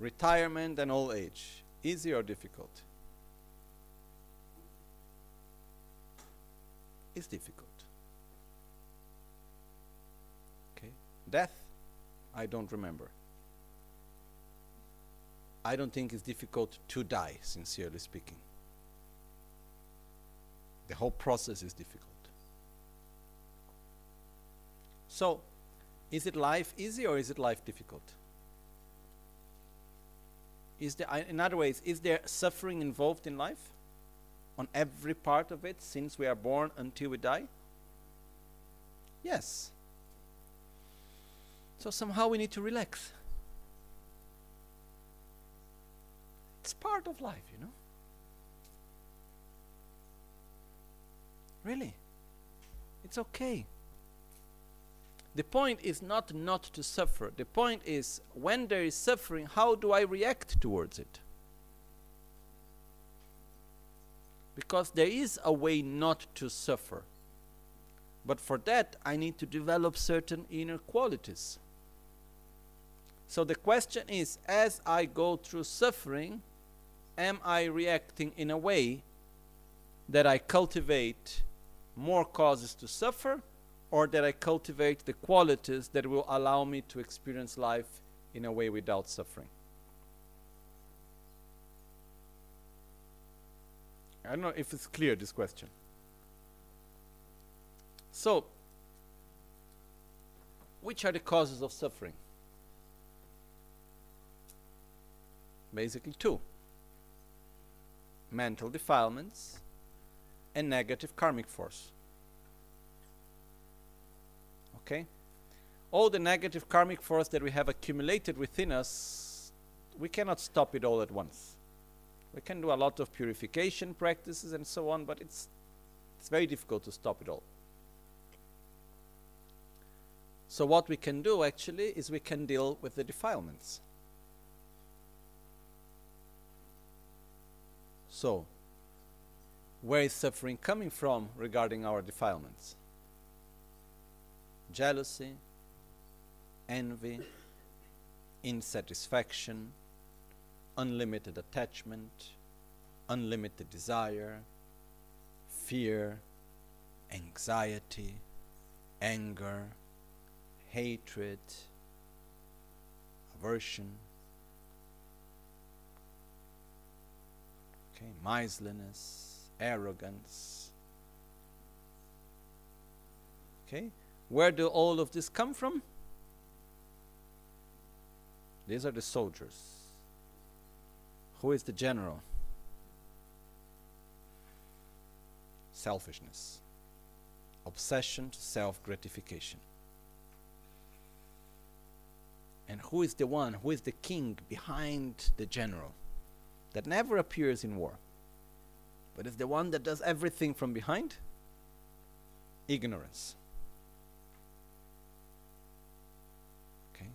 Retirement and old age, easy or difficult? It's difficult. Okay. Death, I don't remember. I don't think it's difficult to die, sincerely speaking. The whole process is difficult. So, is it life easy or is it life difficult? Is there, in other ways, is there suffering involved in life? On every part of it, since we are born until we die? Yes. So somehow we need to relax. It's part of life, you know. Really. It's okay. The point is not not to suffer. The point is when there is suffering, how do I react towards it? Because there is a way not to suffer. But for that, I need to develop certain inner qualities. So the question is as I go through suffering, am I reacting in a way that I cultivate more causes to suffer, or that I cultivate the qualities that will allow me to experience life in a way without suffering? I don't know if it's clear this question. So, which are the causes of suffering? Basically, two mental defilements and negative karmic force. Okay? All the negative karmic force that we have accumulated within us, we cannot stop it all at once. We can do a lot of purification practices and so on, but it's, it's very difficult to stop it all. So, what we can do actually is we can deal with the defilements. So, where is suffering coming from regarding our defilements? Jealousy, envy, insatisfaction, unlimited attachment, unlimited desire, fear, anxiety, anger, hatred, aversion, okay, miserliness, arrogance. Okay, where do all of this come from? These are the soldiers. Who is the general? Selfishness, obsession to self gratification. And who is the one, who is the king behind the general that never appears in war, but is the one that does everything from behind? Ignorance. Okay.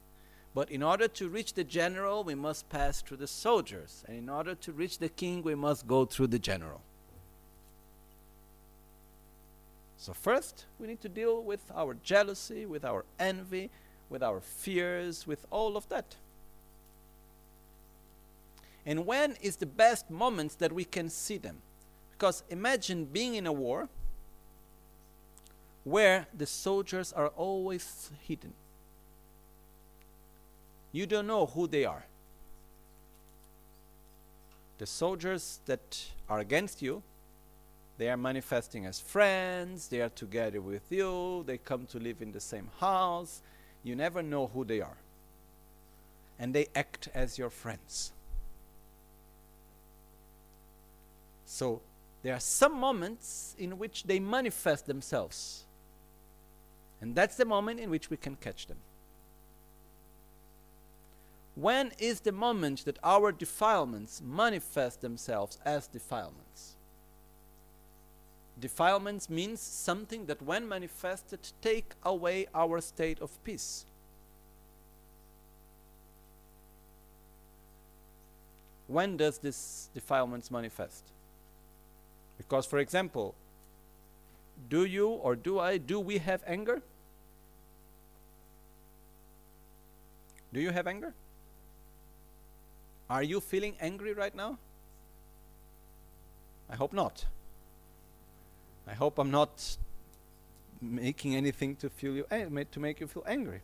But in order to reach the general, we must pass through the soldiers. And in order to reach the king, we must go through the general. So, first, we need to deal with our jealousy, with our envy, with our fears, with all of that. And when is the best moments that we can see them? Because imagine being in a war where the soldiers are always hidden. You don't know who they are. The soldiers that are against you, they are manifesting as friends, they are together with you, they come to live in the same house, you never know who they are. And they act as your friends. So there are some moments in which they manifest themselves. And that's the moment in which we can catch them. When is the moment that our defilements manifest themselves as defilements? Defilements means something that when manifested take away our state of peace. When does this defilements manifest? Because for example, do you or do I do we have anger? Do you have anger? Are you feeling angry right now? I hope not. I hope I'm not making anything to feel you eh, to make you feel angry.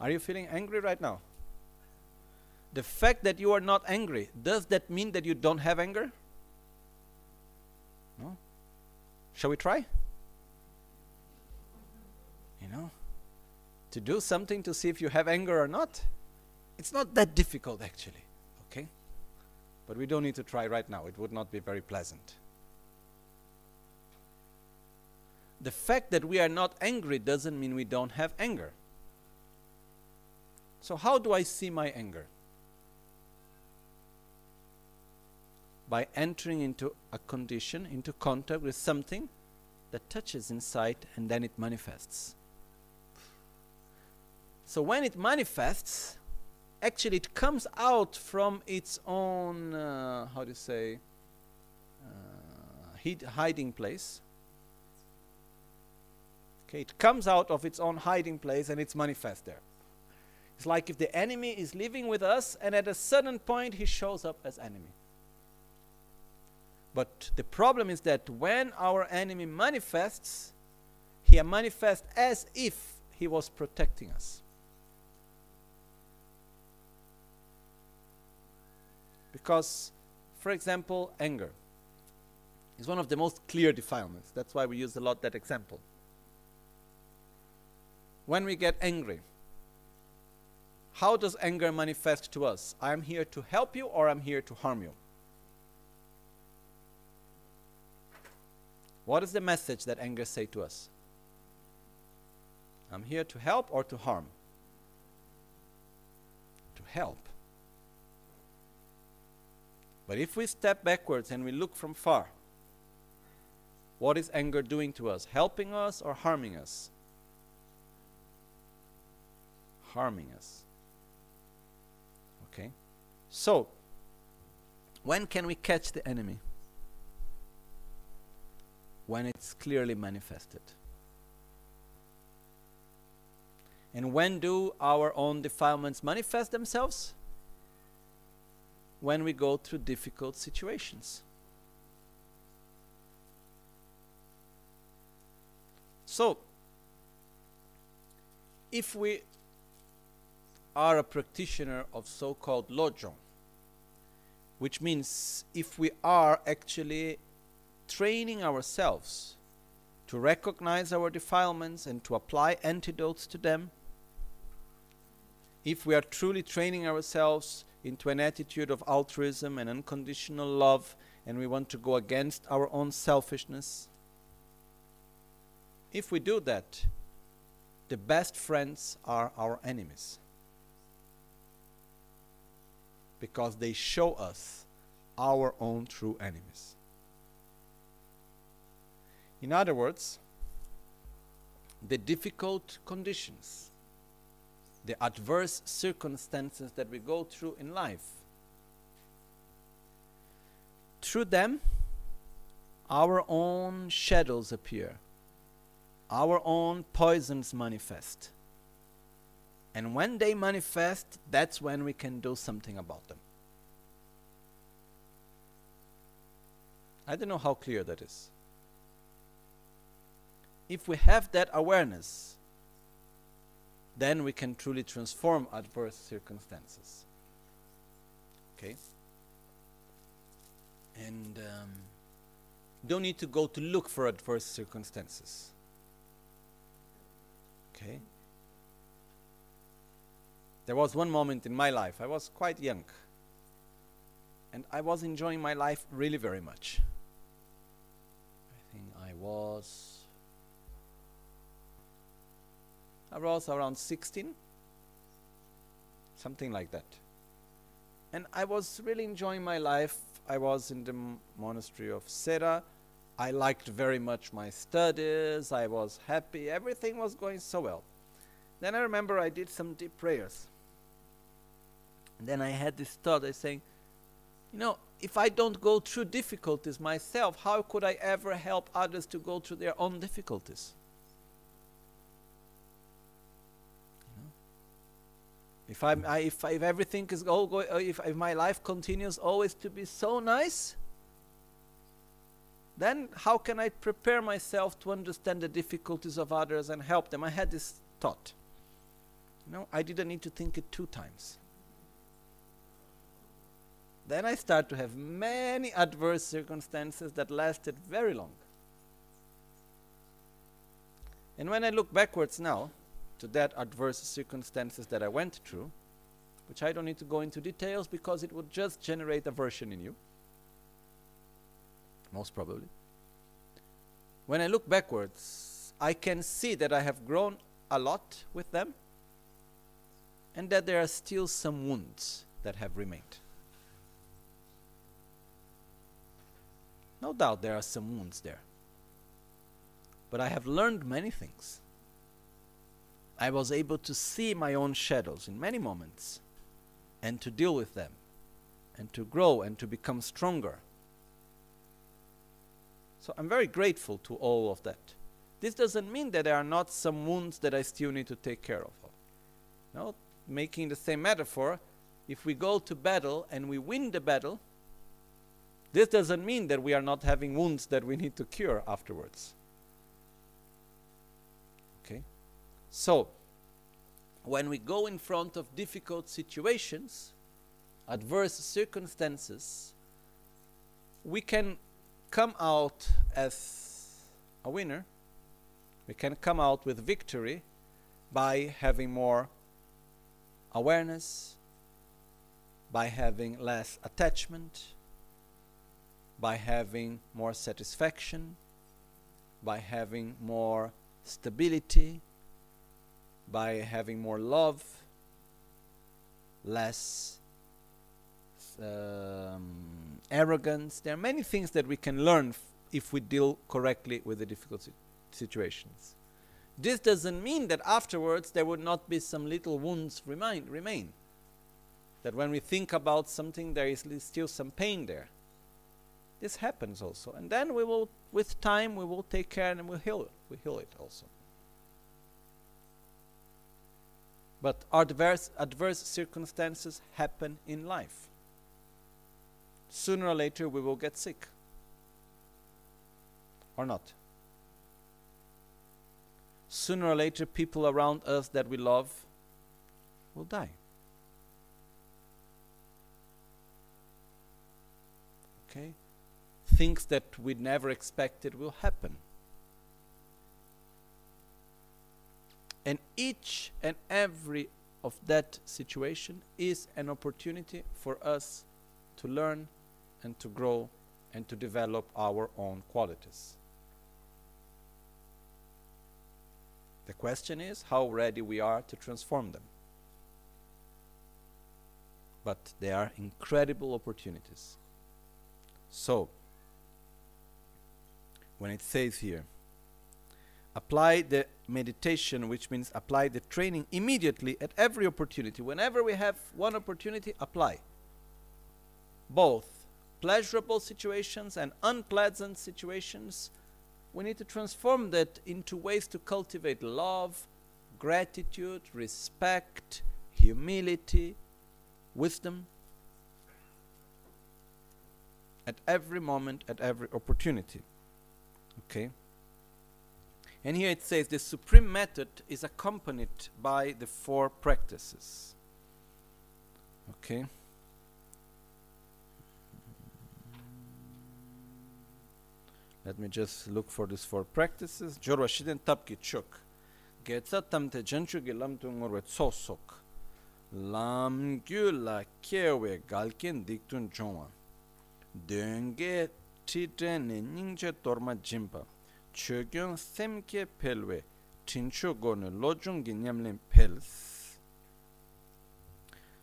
Are you feeling angry right now? The fact that you are not angry, does that mean that you don't have anger? No? Shall we try? You know? To do something to see if you have anger or not? It's not that difficult actually. But we don't need to try right now. It would not be very pleasant. the fact that we are not angry doesn't mean we don't have anger. So, how do I see my anger? By entering into a condition, into contact with something that touches inside and then it manifests. So, when it manifests, actually it comes out from its own, uh, how do you say, uh, hiding place Okay, it comes out of its own hiding place and it's manifest there. It's like if the enemy is living with us and at a certain point he shows up as enemy. But the problem is that when our enemy manifests, he manifests as if he was protecting us. Because, for example, anger is one of the most clear defilements. That's why we use a lot that example. When we get angry, how does anger manifest to us? I'm here to help you or I'm here to harm you? What is the message that anger say to us? I'm here to help or to harm? To help. But if we step backwards and we look from far, what is anger doing to us? Helping us or harming us? Harming us. Okay? So, when can we catch the enemy? When it's clearly manifested. And when do our own defilements manifest themselves? When we go through difficult situations. So, if we are a practitioner of so called Lojong, which means if we are actually training ourselves to recognize our defilements and to apply antidotes to them, if we are truly training ourselves into an attitude of altruism and unconditional love, and we want to go against our own selfishness, if we do that, the best friends are our enemies. Because they show us our own true enemies. In other words, the difficult conditions, the adverse circumstances that we go through in life, through them, our own shadows appear, our own poisons manifest. And when they manifest, that's when we can do something about them. I don't know how clear that is if we have that awareness, then we can truly transform adverse circumstances. Okay? And um, don't need to go to look for adverse circumstances. Okay? There was one moment in my life, I was quite young, and I was enjoying my life really very much. I think I was I was around 16, something like that. And I was really enjoying my life. I was in the monastery of Sera. I liked very much my studies. I was happy. Everything was going so well. Then I remember I did some deep prayers. And then I had this thought, I saying, you know, if I don't go through difficulties myself, how could I ever help others to go through their own difficulties? If I'm, I, if, if everything is all go, uh, if, if my life continues always to be so nice, then how can I prepare myself to understand the difficulties of others and help them? I had this thought. You know, I didn't need to think it two times. Then I start to have many adverse circumstances that lasted very long. And when I look backwards now, to that adverse circumstances that I went through, which I don't need to go into details because it would just generate aversion in you. Most probably. When I look backwards, I can see that I have grown a lot with them and that there are still some wounds that have remained. No doubt there are some wounds there. But I have learned many things. I was able to see my own shadows in many moments and to deal with them and to grow and to become stronger. So I'm very grateful to all of that. This doesn't mean that there are not some wounds that I still need to take care of. No, making the same metaphor, if we go to battle and we win the battle, this doesn't mean that we are not having wounds that we need to cure afterwards. Okay? So, when we go in front of difficult situations, adverse circumstances, we can come out as a winner. We can come out with victory by having more awareness, by having less attachment, by having more satisfaction, by having more stability, by having more love, less um, arrogance. There are many things that we can learn if we deal correctly with the difficult si situations. This doesn't mean that afterwards there would not be some little wounds remain. remain. That when we think about something, there is still some pain there. This happens also, and then we will, with time, we will take care and we'll heal. We heal it also. But adverse, adverse circumstances happen in life. Sooner or later, we will get sick. Or not. Sooner or later, people around us that we love will die. Okay? Things that we never expected will happen. And each and every of that situation is an opportunity for us to learn and to grow and to develop our own qualities. The question is how ready we are to transform them. But they are incredible opportunities. So, when it says here, apply the meditation, which means apply the training immediately at every opportunity. Whenever we have one opportunity, apply. Both pleasurable situations and unpleasant situations, we need to transform that into ways to cultivate love, gratitude, respect, humility, wisdom at every moment, at every opportunity. Okay? And here it says the supreme method is accompanied by the four practices. Okay? Let me just look for these four practices. Jorwa shiden tapki chuk. Getsa tamte janchu ge lam tu tsosok. Lam gyu la kyewe galkin diktun chongwa. Denge titene nyingche torma jimpa. Chogyong semke pelwe. Tincho nyamlin pels.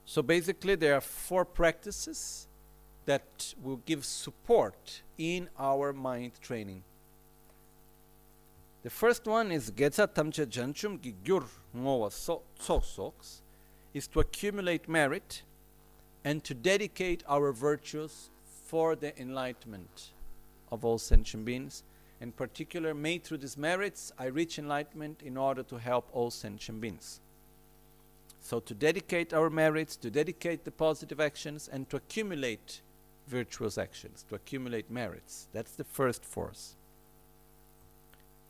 So basically there are four practices that will give support in our mind training. The first one is Getsa Tamche Janchum Gigyur Ngowa Soks is to accumulate merit and to dedicate our virtues for the enlightenment of all sentient beings. In particular, made through these merits, I reach enlightenment in order to help all sentient beings. So, to dedicate our merits, to dedicate the positive actions, and to accumulate virtuous actions, to accumulate merits. That's the first force.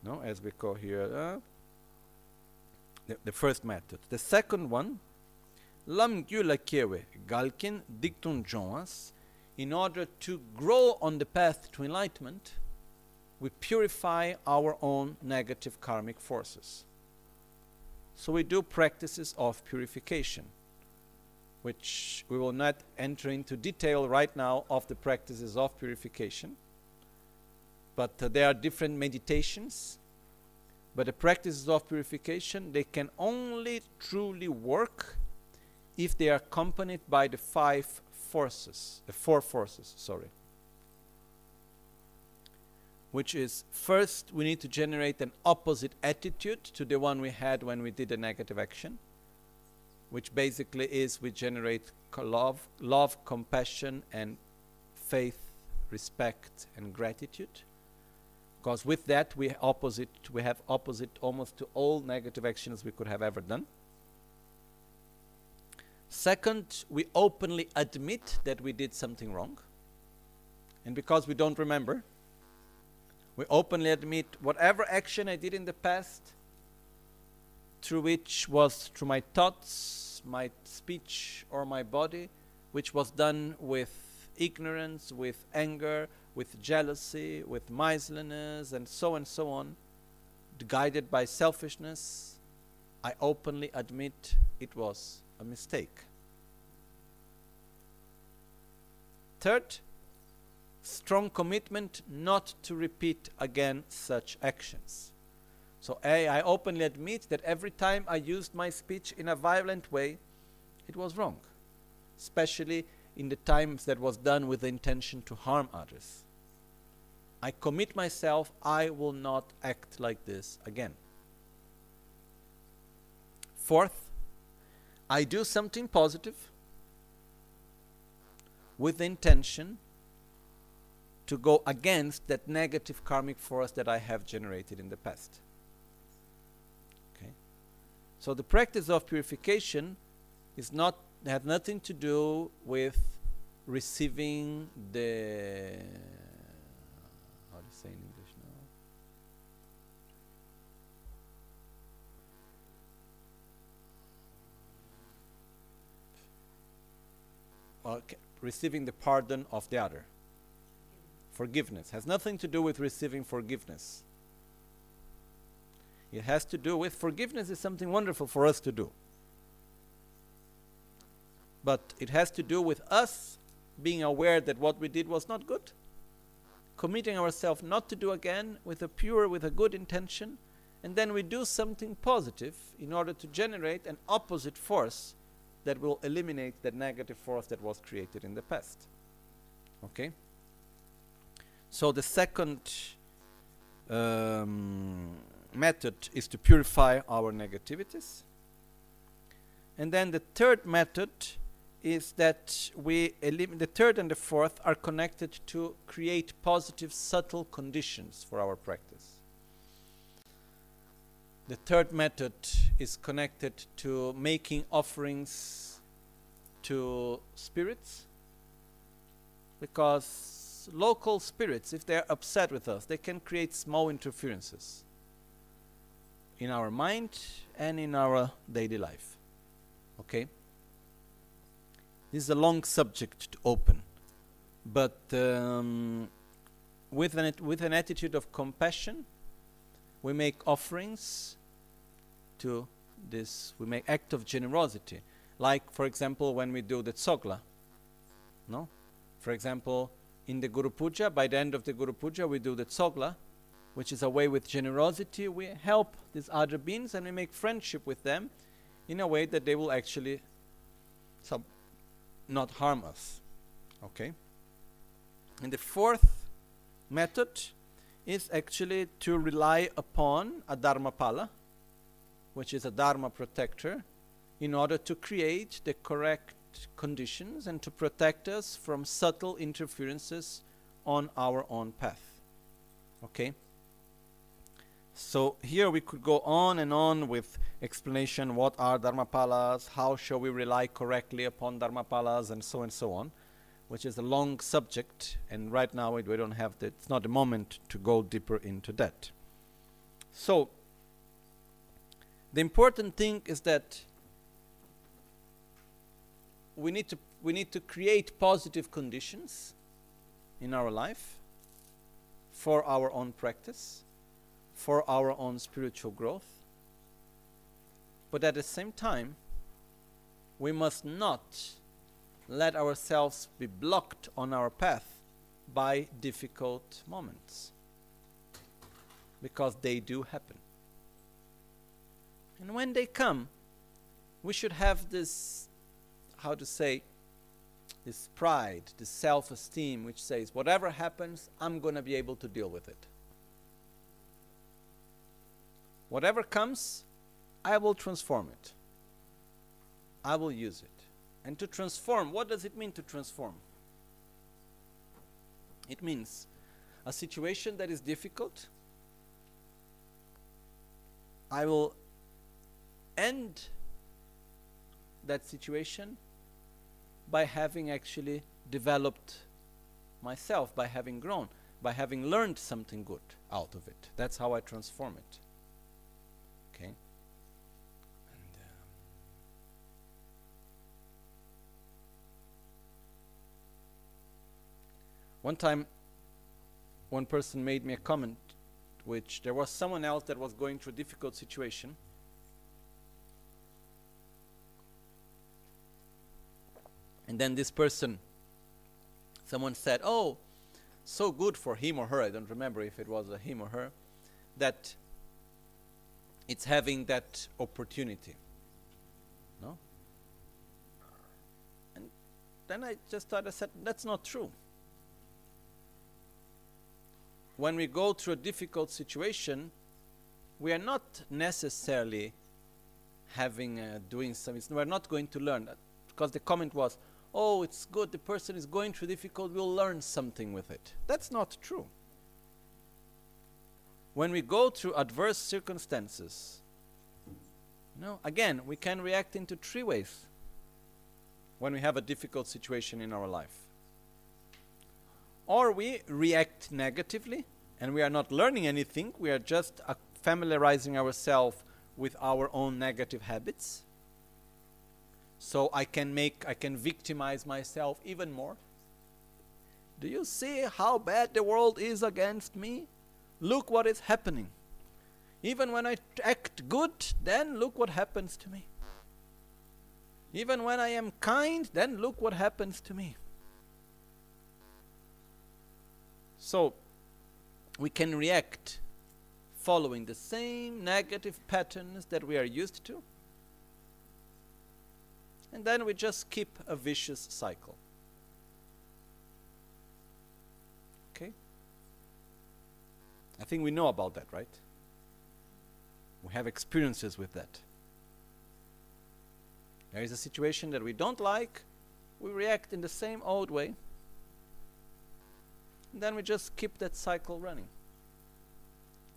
No, as we call here, uh, the, the, first method. The second one, lam gyula kewe, galkin dictum jonas, in order to grow on the path to enlightenment, we purify our own negative karmic forces. So we do practices of purification which we will not enter into detail right now of the practices of purification. But uh, there are different meditations. But the practices of purification, they can only truly work if they are accompanied by the five forces, the four forces, sorry. Which is first, we need to generate an opposite attitude to the one we had when we did a negative action which basically is we generate love, love, compassion, and faith, respect, and gratitude. because with that we opposite we have opposite almost to all negative actions we could have ever done second we openly admit that we did something wrong and because we don't remember we openly admit whatever action i did in the past through which was through my thoughts my speech or my body which was done with ignorance with anger with jealousy, with miserliness, and so and so on, guided by selfishness, I openly admit it was a mistake. Third, strong commitment not to repeat again such actions. So, A, I openly admit that every time I used my speech in a violent way, it was wrong, especially in the times that was done with the intention to harm others. I commit myself, I will not act like this again. Fourth, I do something positive with the intention to go against that negative karmic force that I have generated in the past. Okay? So the practice of purification is not has nothing to do with receiving the how do you say in English now? Okay. Receiving the pardon of the other. Forgiveness has nothing to do with receiving forgiveness. It has to do with forgiveness is something wonderful for us to do. But it has to do with us being aware that what we did was not good committing ourselves not to do again with a pure, with a good intention, and then we do something positive in order to generate an opposite force that will eliminate that negative force that was created in the past. Okay? So the second um, method is to purify our negativities. And then the third method is that we the third and the fourth are connected to create positive subtle conditions for our practice. The third method is connected to making offerings to spirits because local spirits if they're upset with us they can create small interferences in our mind and in our daily life okay this is a long subject to open, but um, with an with an attitude of compassion, we make offerings to this. We make act of generosity, like for example when we do the tsogla. No, for example, in the Guru Puja, by the end of the Guru Puja, we do the tsogla, which is a way with generosity. We help these other beings and we make friendship with them in a way that they will actually sub not harm us. Okay? And the fourth method is actually to rely upon a Dharmapala, which is a Dharma protector, in order to create the correct conditions and to protect us from subtle interferences on our own path. Okay? So here we could go on and on with explanation what are dharmapalas, how shall we rely correctly upon dharmapalas, and so and so on, which is a long subject, and right now we don't have the, it's not a moment to go deeper into that. So the important thing is that we need to we need to create positive conditions in our life for our own practice for our own spiritual growth. But at the same time, we must not let ourselves be blocked on our path by difficult moments because they do happen. And when they come, we should have this, how to say, this pride, this self esteem, which says, whatever happens, I'm going to be able to deal with it. Whatever comes, I will transform it. I will use it. And to transform, what does it mean to transform? It means a situation that is difficult, I will end that situation by having actually developed myself, by having grown, by having learned something good out of it. That's how I transform it. Okay? Um, one time, one person made me a comment which there was someone else that was going through a difficult situation. And then this person, someone said, Oh, so good for him or her, I don't remember if it was a him or her, that it's having that opportunity. No? And then I just thought, I said, that's not true. When we go through a difficult situation, we are not necessarily having uh, doing something. We're not going to learn that because the comment was, "Oh, it's good. The person is going through difficult. We'll learn something with it." That's not true. When we go through adverse circumstances, you know, again, we can react into three ways when we have a difficult situation in our life. Or we react negatively and we are not learning anything, we are just uh, familiarizing ourselves with our own negative habits. So I can make, I can victimize myself even more. Do you see how bad the world is against me? Look what is happening. Even when I act good, then look what happens to me. Even when I am kind, then look what happens to me. So, we can react following the same negative patterns that we are used to. And then we just keep a vicious cycle. Okay? I think we know about that, right? We have experiences with that. There is a situation that we don't like, we react in the same old way. And then we just keep that cycle running.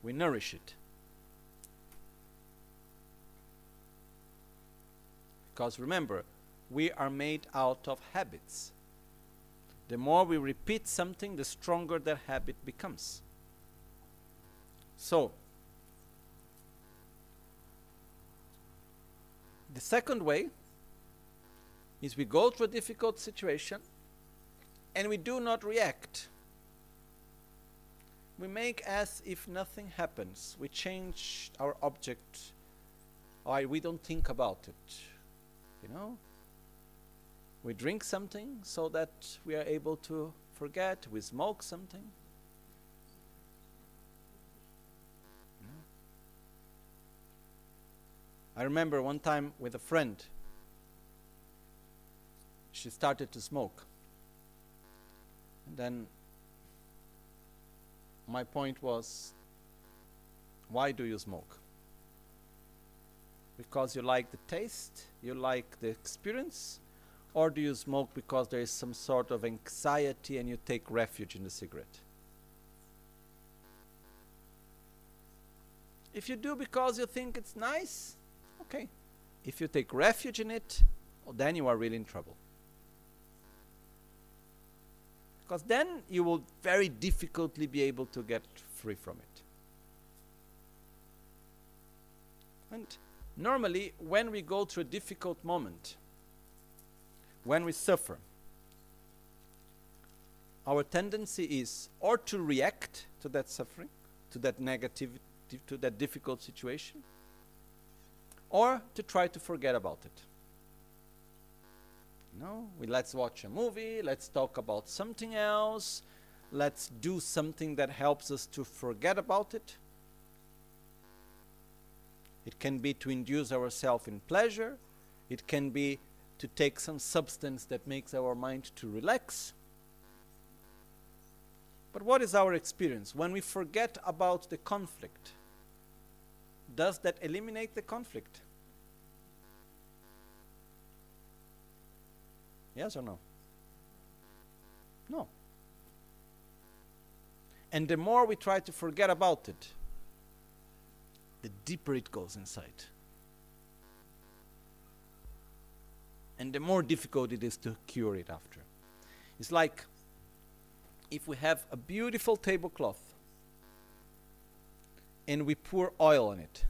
We nourish it. Because remember, we are made out of habits. The more we repeat something, the stronger that habit becomes. So, the second way is we go through a difficult situation and we do not react. We make as if nothing happens. We change our object. Or we don't think about it. You know? We drink something so that we are able to forget. We smoke something. I remember one time with a friend, she started to smoke. And then my point was why do you smoke? Because you like the taste, you like the experience, or do you smoke because there is some sort of anxiety and you take refuge in the cigarette? If you do because you think it's nice, okay. If you take refuge in it, well, then you are really in trouble. Because then you will very difficultly be able to get free from it. And normally, when we go through a difficult moment, when we suffer, our tendency is or to react to that suffering, to that negativity, to that difficult situation, or to try to forget about it. No, we let's watch a movie, let's talk about something else, let's do something that helps us to forget about it. It can be to induce ourselves in pleasure, it can be to take some substance that makes our mind to relax. But what is our experience? When we forget about the conflict, does that eliminate the conflict? Yes or no? No. And the more we try to forget about it, the deeper it goes inside. And the more difficult it is to cure it after. It's like if we have a beautiful tablecloth and we pour oil on it.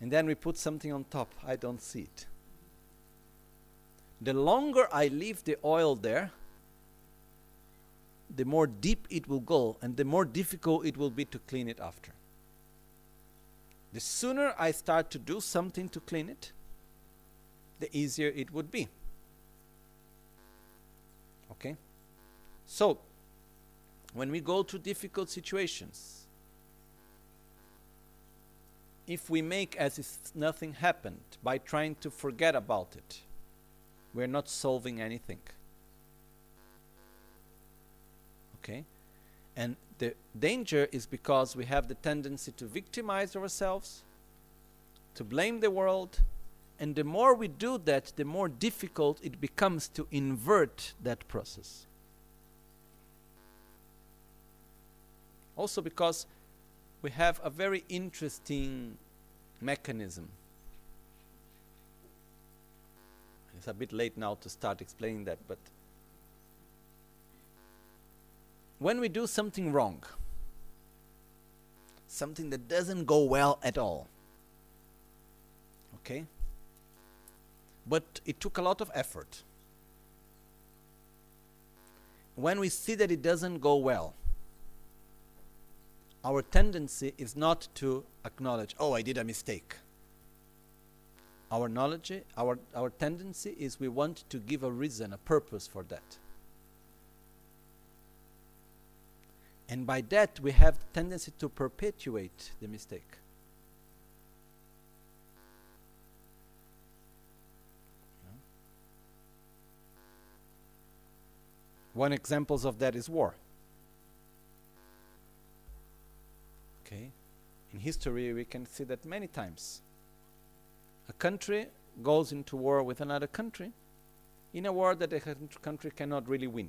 And then we put something on top. I don't see it. The longer I leave the oil there, the more deep it will go and the more difficult it will be to clean it after. The sooner I start to do something to clean it, the easier it would be. Okay? So, when we go to difficult situations, if we make as if nothing happened by trying to forget about it, we're not solving anything. Okay? And the danger is because we have the tendency to victimize ourselves, to blame the world, and the more we do that, the more difficult it becomes to invert that process. Also, because we have a very interesting mechanism. It's a bit late now to start explaining that, but when we do something wrong, something that doesn't go well at all, okay? But it took a lot of effort. When we see that it doesn't go well, our tendency is not to acknowledge, oh, I did a mistake. Our knowledge, our, our tendency is we want to give a reason, a purpose for that. And by that, we have the tendency to perpetuate the mistake. One example of that is war. Okay? In history, we can see that many times. A country goes into war with another country in a war that the country cannot really win.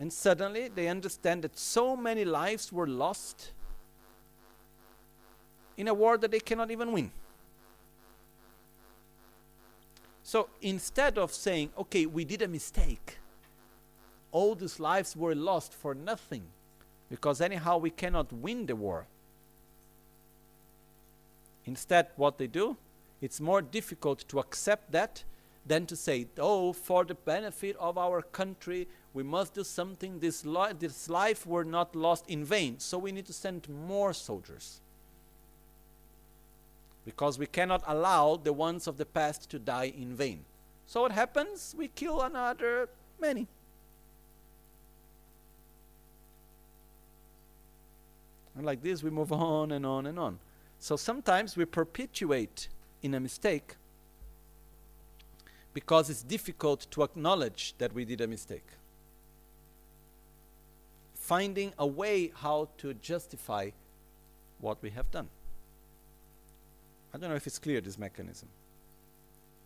And suddenly they understand that so many lives were lost in a war that they cannot even win. So instead of saying, okay, we did a mistake, all these lives were lost for nothing, because anyhow we cannot win the war. Instead, what they do, it's more difficult to accept that than to say, oh, for the benefit of our country, we must do something. This, li- this life were not lost in vain, so we need to send more soldiers. Because we cannot allow the ones of the past to die in vain. So what happens? We kill another many. And like this, we move on and on and on. So sometimes we perpetuate in a mistake because it's difficult to acknowledge that we did a mistake. Finding a way how to justify what we have done. I don't know if it's clear, this mechanism.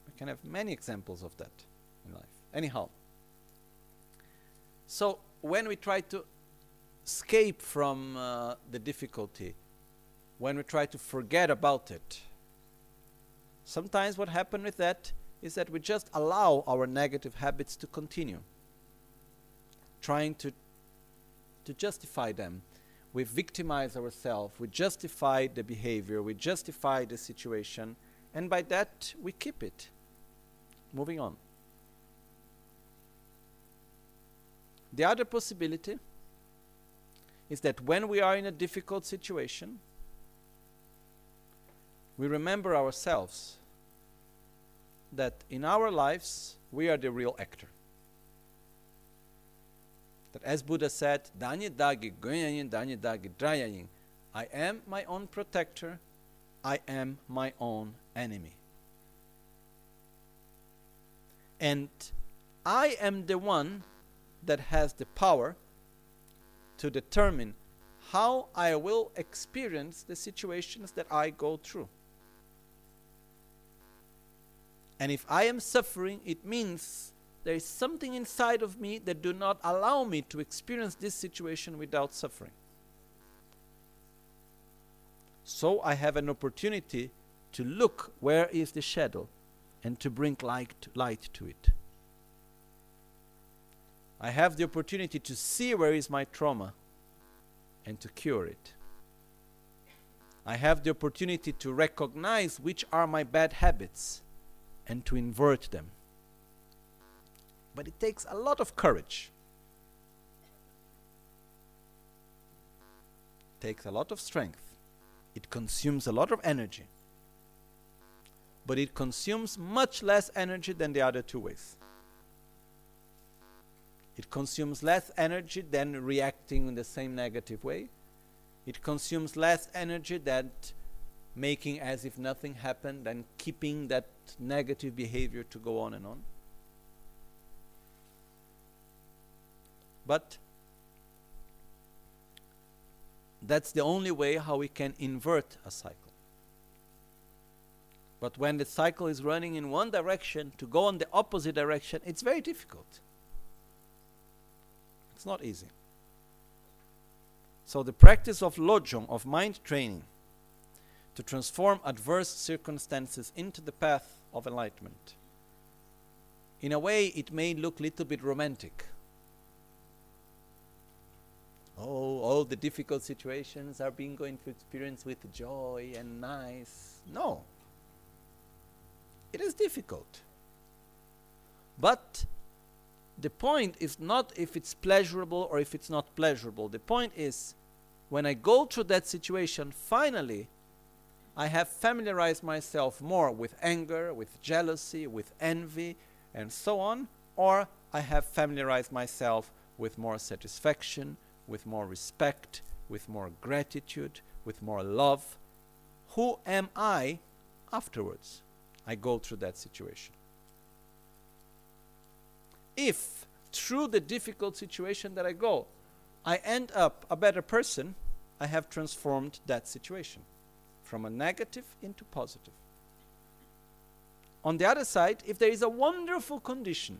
We can have many examples of that in life. Anyhow, so when we try to escape from uh, the difficulty, when we try to forget about it, sometimes what happens with that is that we just allow our negative habits to continue, trying to, to justify them. We victimize ourselves, we justify the behavior, we justify the situation, and by that we keep it. Moving on. The other possibility is that when we are in a difficult situation, we remember ourselves that in our lives we are the real actor. That as Buddha said, Danye dagi dagi drayayin. I am my own protector, I am my own enemy. And I am the one that has the power to determine how I will experience the situations that I go through. And if I am suffering, it means there is something inside of me that do not allow me to experience this situation without suffering. So I have an opportunity to look where is the shadow and to bring light, light to it. I have the opportunity to see where is my trauma and to cure it. I have the opportunity to recognize which are my bad habits and to invert them. But it takes a lot of courage. It takes a lot of strength. It consumes a lot of energy. But it consumes much less energy than the other two ways. It consumes less energy than reacting in the same negative way. It consumes less energy than making as if nothing happened and keeping that negative behavior to go on and on. But that's the only way how we can invert a cycle. But when the cycle is running in one direction, to go in the opposite direction, it's very difficult. It's not easy. So the practice of lojong, of mind training, to transform adverse circumstances into the path of enlightenment. In a way, it may look a little bit romantic. Oh, all the difficult situations are being going to experience with joy and nice. No. It is difficult. But the point is not if it's pleasurable or if it's not pleasurable. The point is when I go through that situation, finally, I have familiarized myself more with anger, with jealousy, with envy, and so on, or I have familiarized myself with more satisfaction, with more respect, with more gratitude, with more love. Who am I afterwards? I go through that situation if through the difficult situation that I go, I end up a better person, I have transformed that situation from a negative into positive. On the other side, if there is a wonderful condition,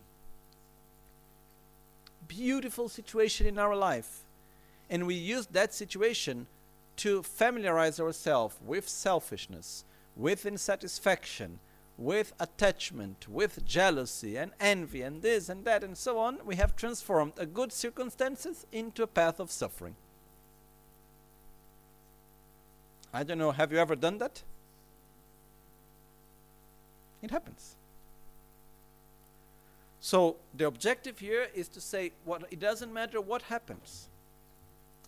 beautiful situation in our life, and we use that situation to familiarize ourselves with selfishness, with insatisfaction, with attachment, with jealousy and envy and this and that and so on, we have transformed a good circumstances into a path of suffering. I don't know, have you ever done that? It happens. So the objective here is to say what it doesn't matter what happens.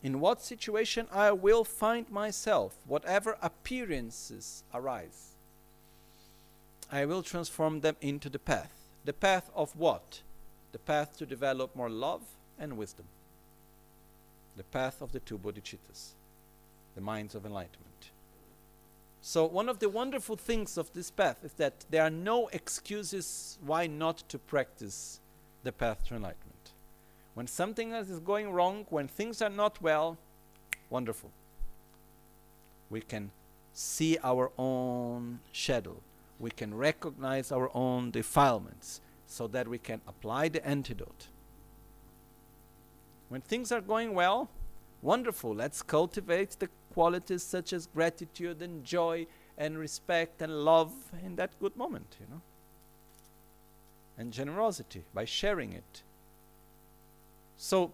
In what situation I will find myself, whatever appearances arise I will transform them into the path. The path of what? The path to develop more love and wisdom. The path of the two bodhicittas, the minds of enlightenment. So, one of the wonderful things of this path is that there are no excuses why not to practice the path to enlightenment. When something is going wrong, when things are not well, wonderful. We can see our own shadow we can recognize our own defilements so that we can apply the antidote. When things are going well, wonderful, let's cultivate the qualities such as gratitude and joy and respect and love in that good moment, you know. And generosity by sharing it. So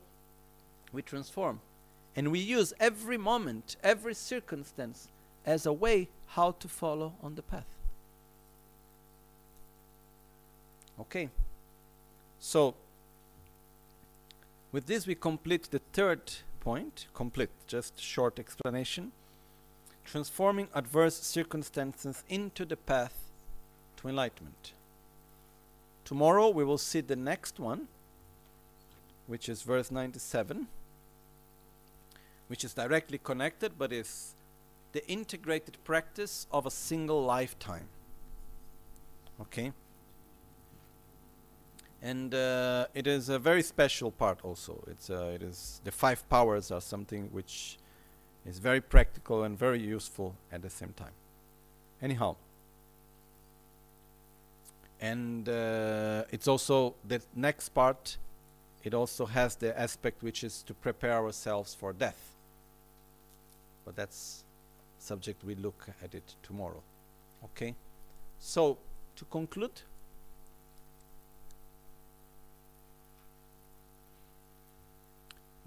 we transform and we use every moment, every circumstance as a way how to follow on the path. Okay. So, with this we complete the third point, complete, just short explanation. Transforming adverse circumstances into the path to enlightenment. Tomorrow we will see the next one, which is verse 97, which is directly connected but is the integrated practice of a single lifetime. Okay? and uh, it is a very special part also it's uh, it is the five powers are something which is very practical and very useful at the same time anyhow and uh, it's also the next part it also has the aspect which is to prepare ourselves for death. But that's subject we look at it tomorrow. Okay? So to conclude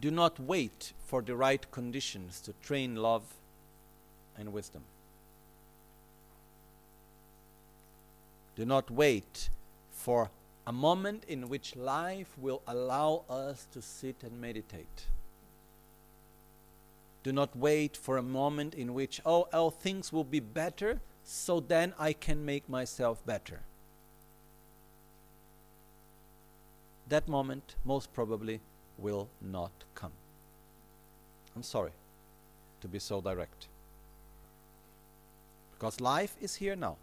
do not wait for the right conditions to train love and wisdom. Do not wait for a moment in which life will allow us to sit and meditate. Do not wait for a moment in which, oh, oh, things will be better, so then I can make myself better. That moment most probably will not come. I'm sorry to be so direct. Because life is here now.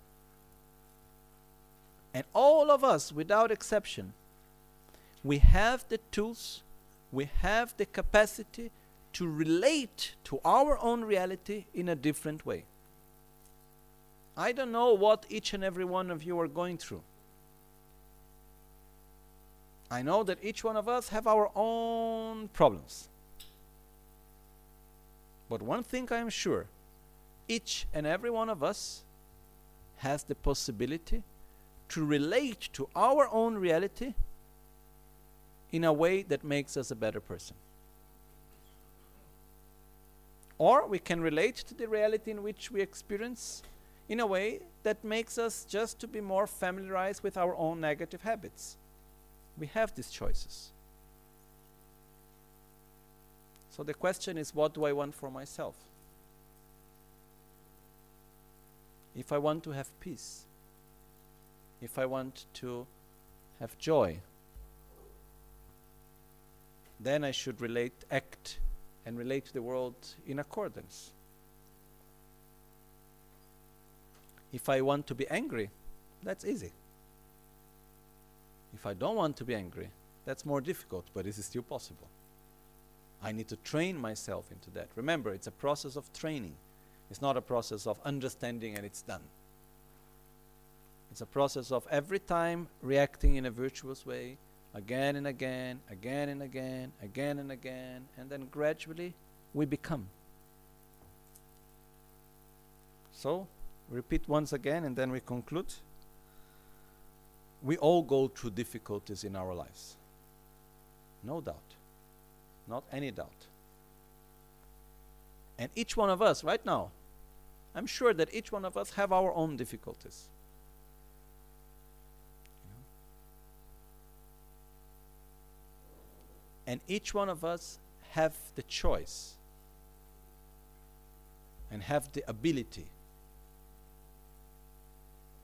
And all of us, without exception, we have the tools, we have the capacity to relate to our own reality in a different way. I don't know what each and every one of you are going through. I know that each one of us have our own problems. But one thing I am sure, each and every one of us has the possibility to relate to our own reality in a way that makes us a better person. Or we can relate to the reality in which we experience in a way that makes us just to be more familiarized with our own negative habits. We have these choices. So the question is what do I want for myself? If I want to have peace, if I want to have joy, then I should relate, act, and relate to the world in accordance. If I want to be angry, that's easy. If I don't want to be angry, that's more difficult, but this is still possible. I need to train myself into that. Remember, it's a process of training. It's not a process of understanding and it's done. It's a process of every time reacting in a virtuous way, again and again, again and again, again and again, and then gradually we become. So, repeat once again and then we conclude. We all go through difficulties in our lives. No doubt. Not any doubt. And each one of us, right now, I'm sure that each one of us have our own difficulties. And each one of us have the choice and have the ability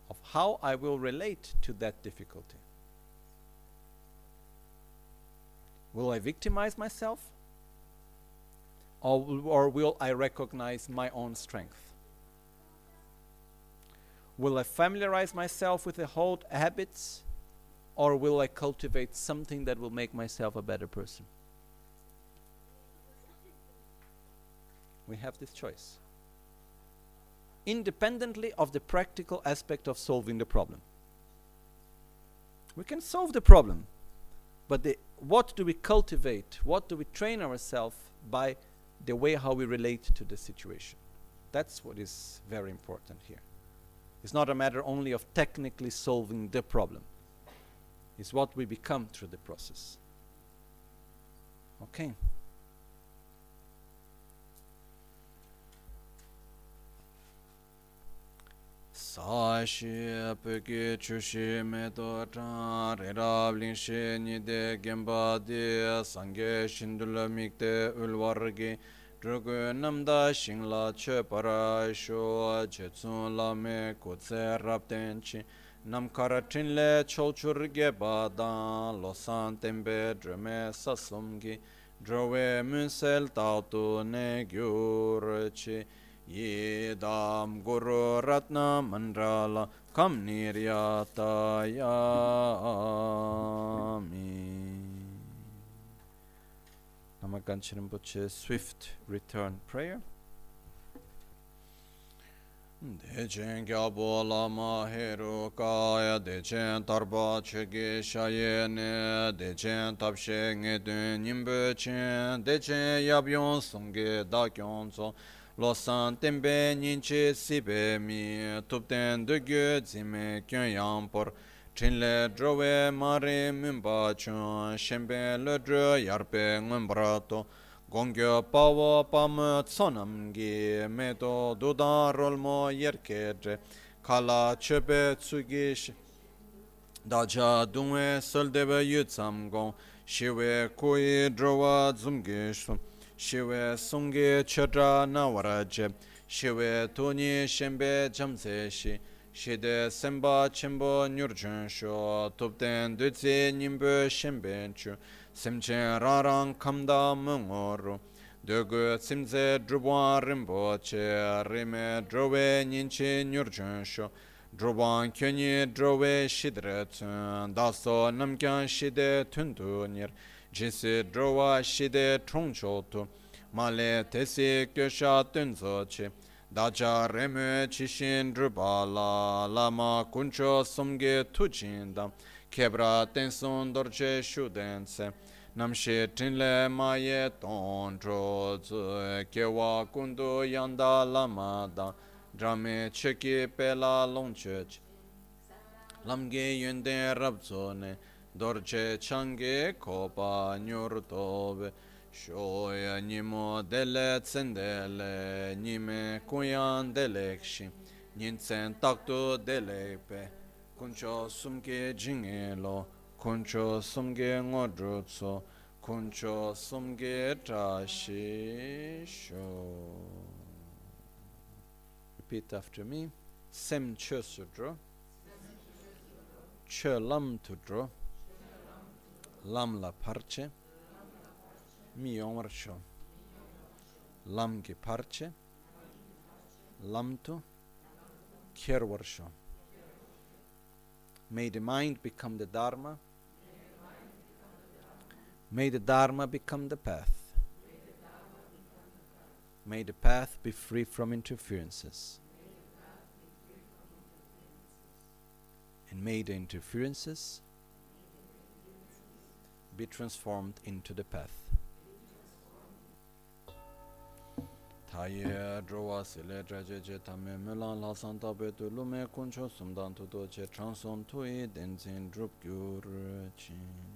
of how I will relate to that difficulty. Will I victimize myself? Or, or will I recognize my own strength? Will I familiarize myself with the old habits or will I cultivate something that will make myself a better person? We have this choice. Independently of the practical aspect of solving the problem. We can solve the problem, but the, what do we cultivate? What do we train ourselves by the way how we relate to the situation? That's what is very important here. It's not a matter only of technically solving the problem is what we become through the process. Okay. Sashi peke chushi me to chan re rab lin she ni de gemba de sangye shindula mikte ulwargi drugu namda shingla che para sho che namkara trinle cholchurge badan losan tembe drame sasumgi drowe munsel tautu ne gyurchi yidam guru ratna mandrala kam niryatayami Namakanchi Rinpoche Swift Return Prayer. Dechen kyabo lama heru kaya, dechen tarpa chege shayene, dechen tapshe nge dun nyingbo chen, dechen yabyon songe dakyon tso, losan tenpe ninche sibe mi, tupten dugyo zime kyon yampor, chinle drowe mare mimba chun, shenpe le dro yarpe ngun brato, Gongyo pawo pam tsonam gi me to dudan rolmo yerkedre kala chepe tsugish daja dungwe soldebe yutsam gong. Shiwe kui drowa dzumgish shiwe sungi chedra nawaraje shiwe tuni shembe jamse shi. Shide semba chimbo nyurchun sho tupten dutsi nyimbo shemben chu. simchen rarang kamda mungoru Dugu tsimze drubwan che rime drowe nyinche nyurchonsho, drubwan kyunye drowe shidre tsun daso namkyan shide tundu nir, jinsi drowa shide chongcho tu, male tesi kyosha tunzo che, dacha rime chishin drubala, lama kuncho somge tujindam, kebra tenson dorche shudense namshe tinle maye ton tro zu kewa kundu yanda lama da drame cheki pela longche lamge yende rabzone dorche change kopa nyur tobe shoya nimo dele tsendele nime kuyan delekshi nintsen takto delepe kuncho sumke jinge lo kuncho sumge ngodro tso kuncho sumge trashi sho repeat after me. Sem che sudro. Che lam tudro. Lam la parche. Mi yomar sho lam ki parche. Lam tu. Kher warsho May the mind become the Dharma. May the Dharma become the path. May the path be free from interferences. And may the interferences be transformed into the path. 타예 드로와 실레 드라제제 타메 멜란 라산타 베도 루메 콘초 숨단 투도 제 트랜스온 투이 덴진 드롭 규르 친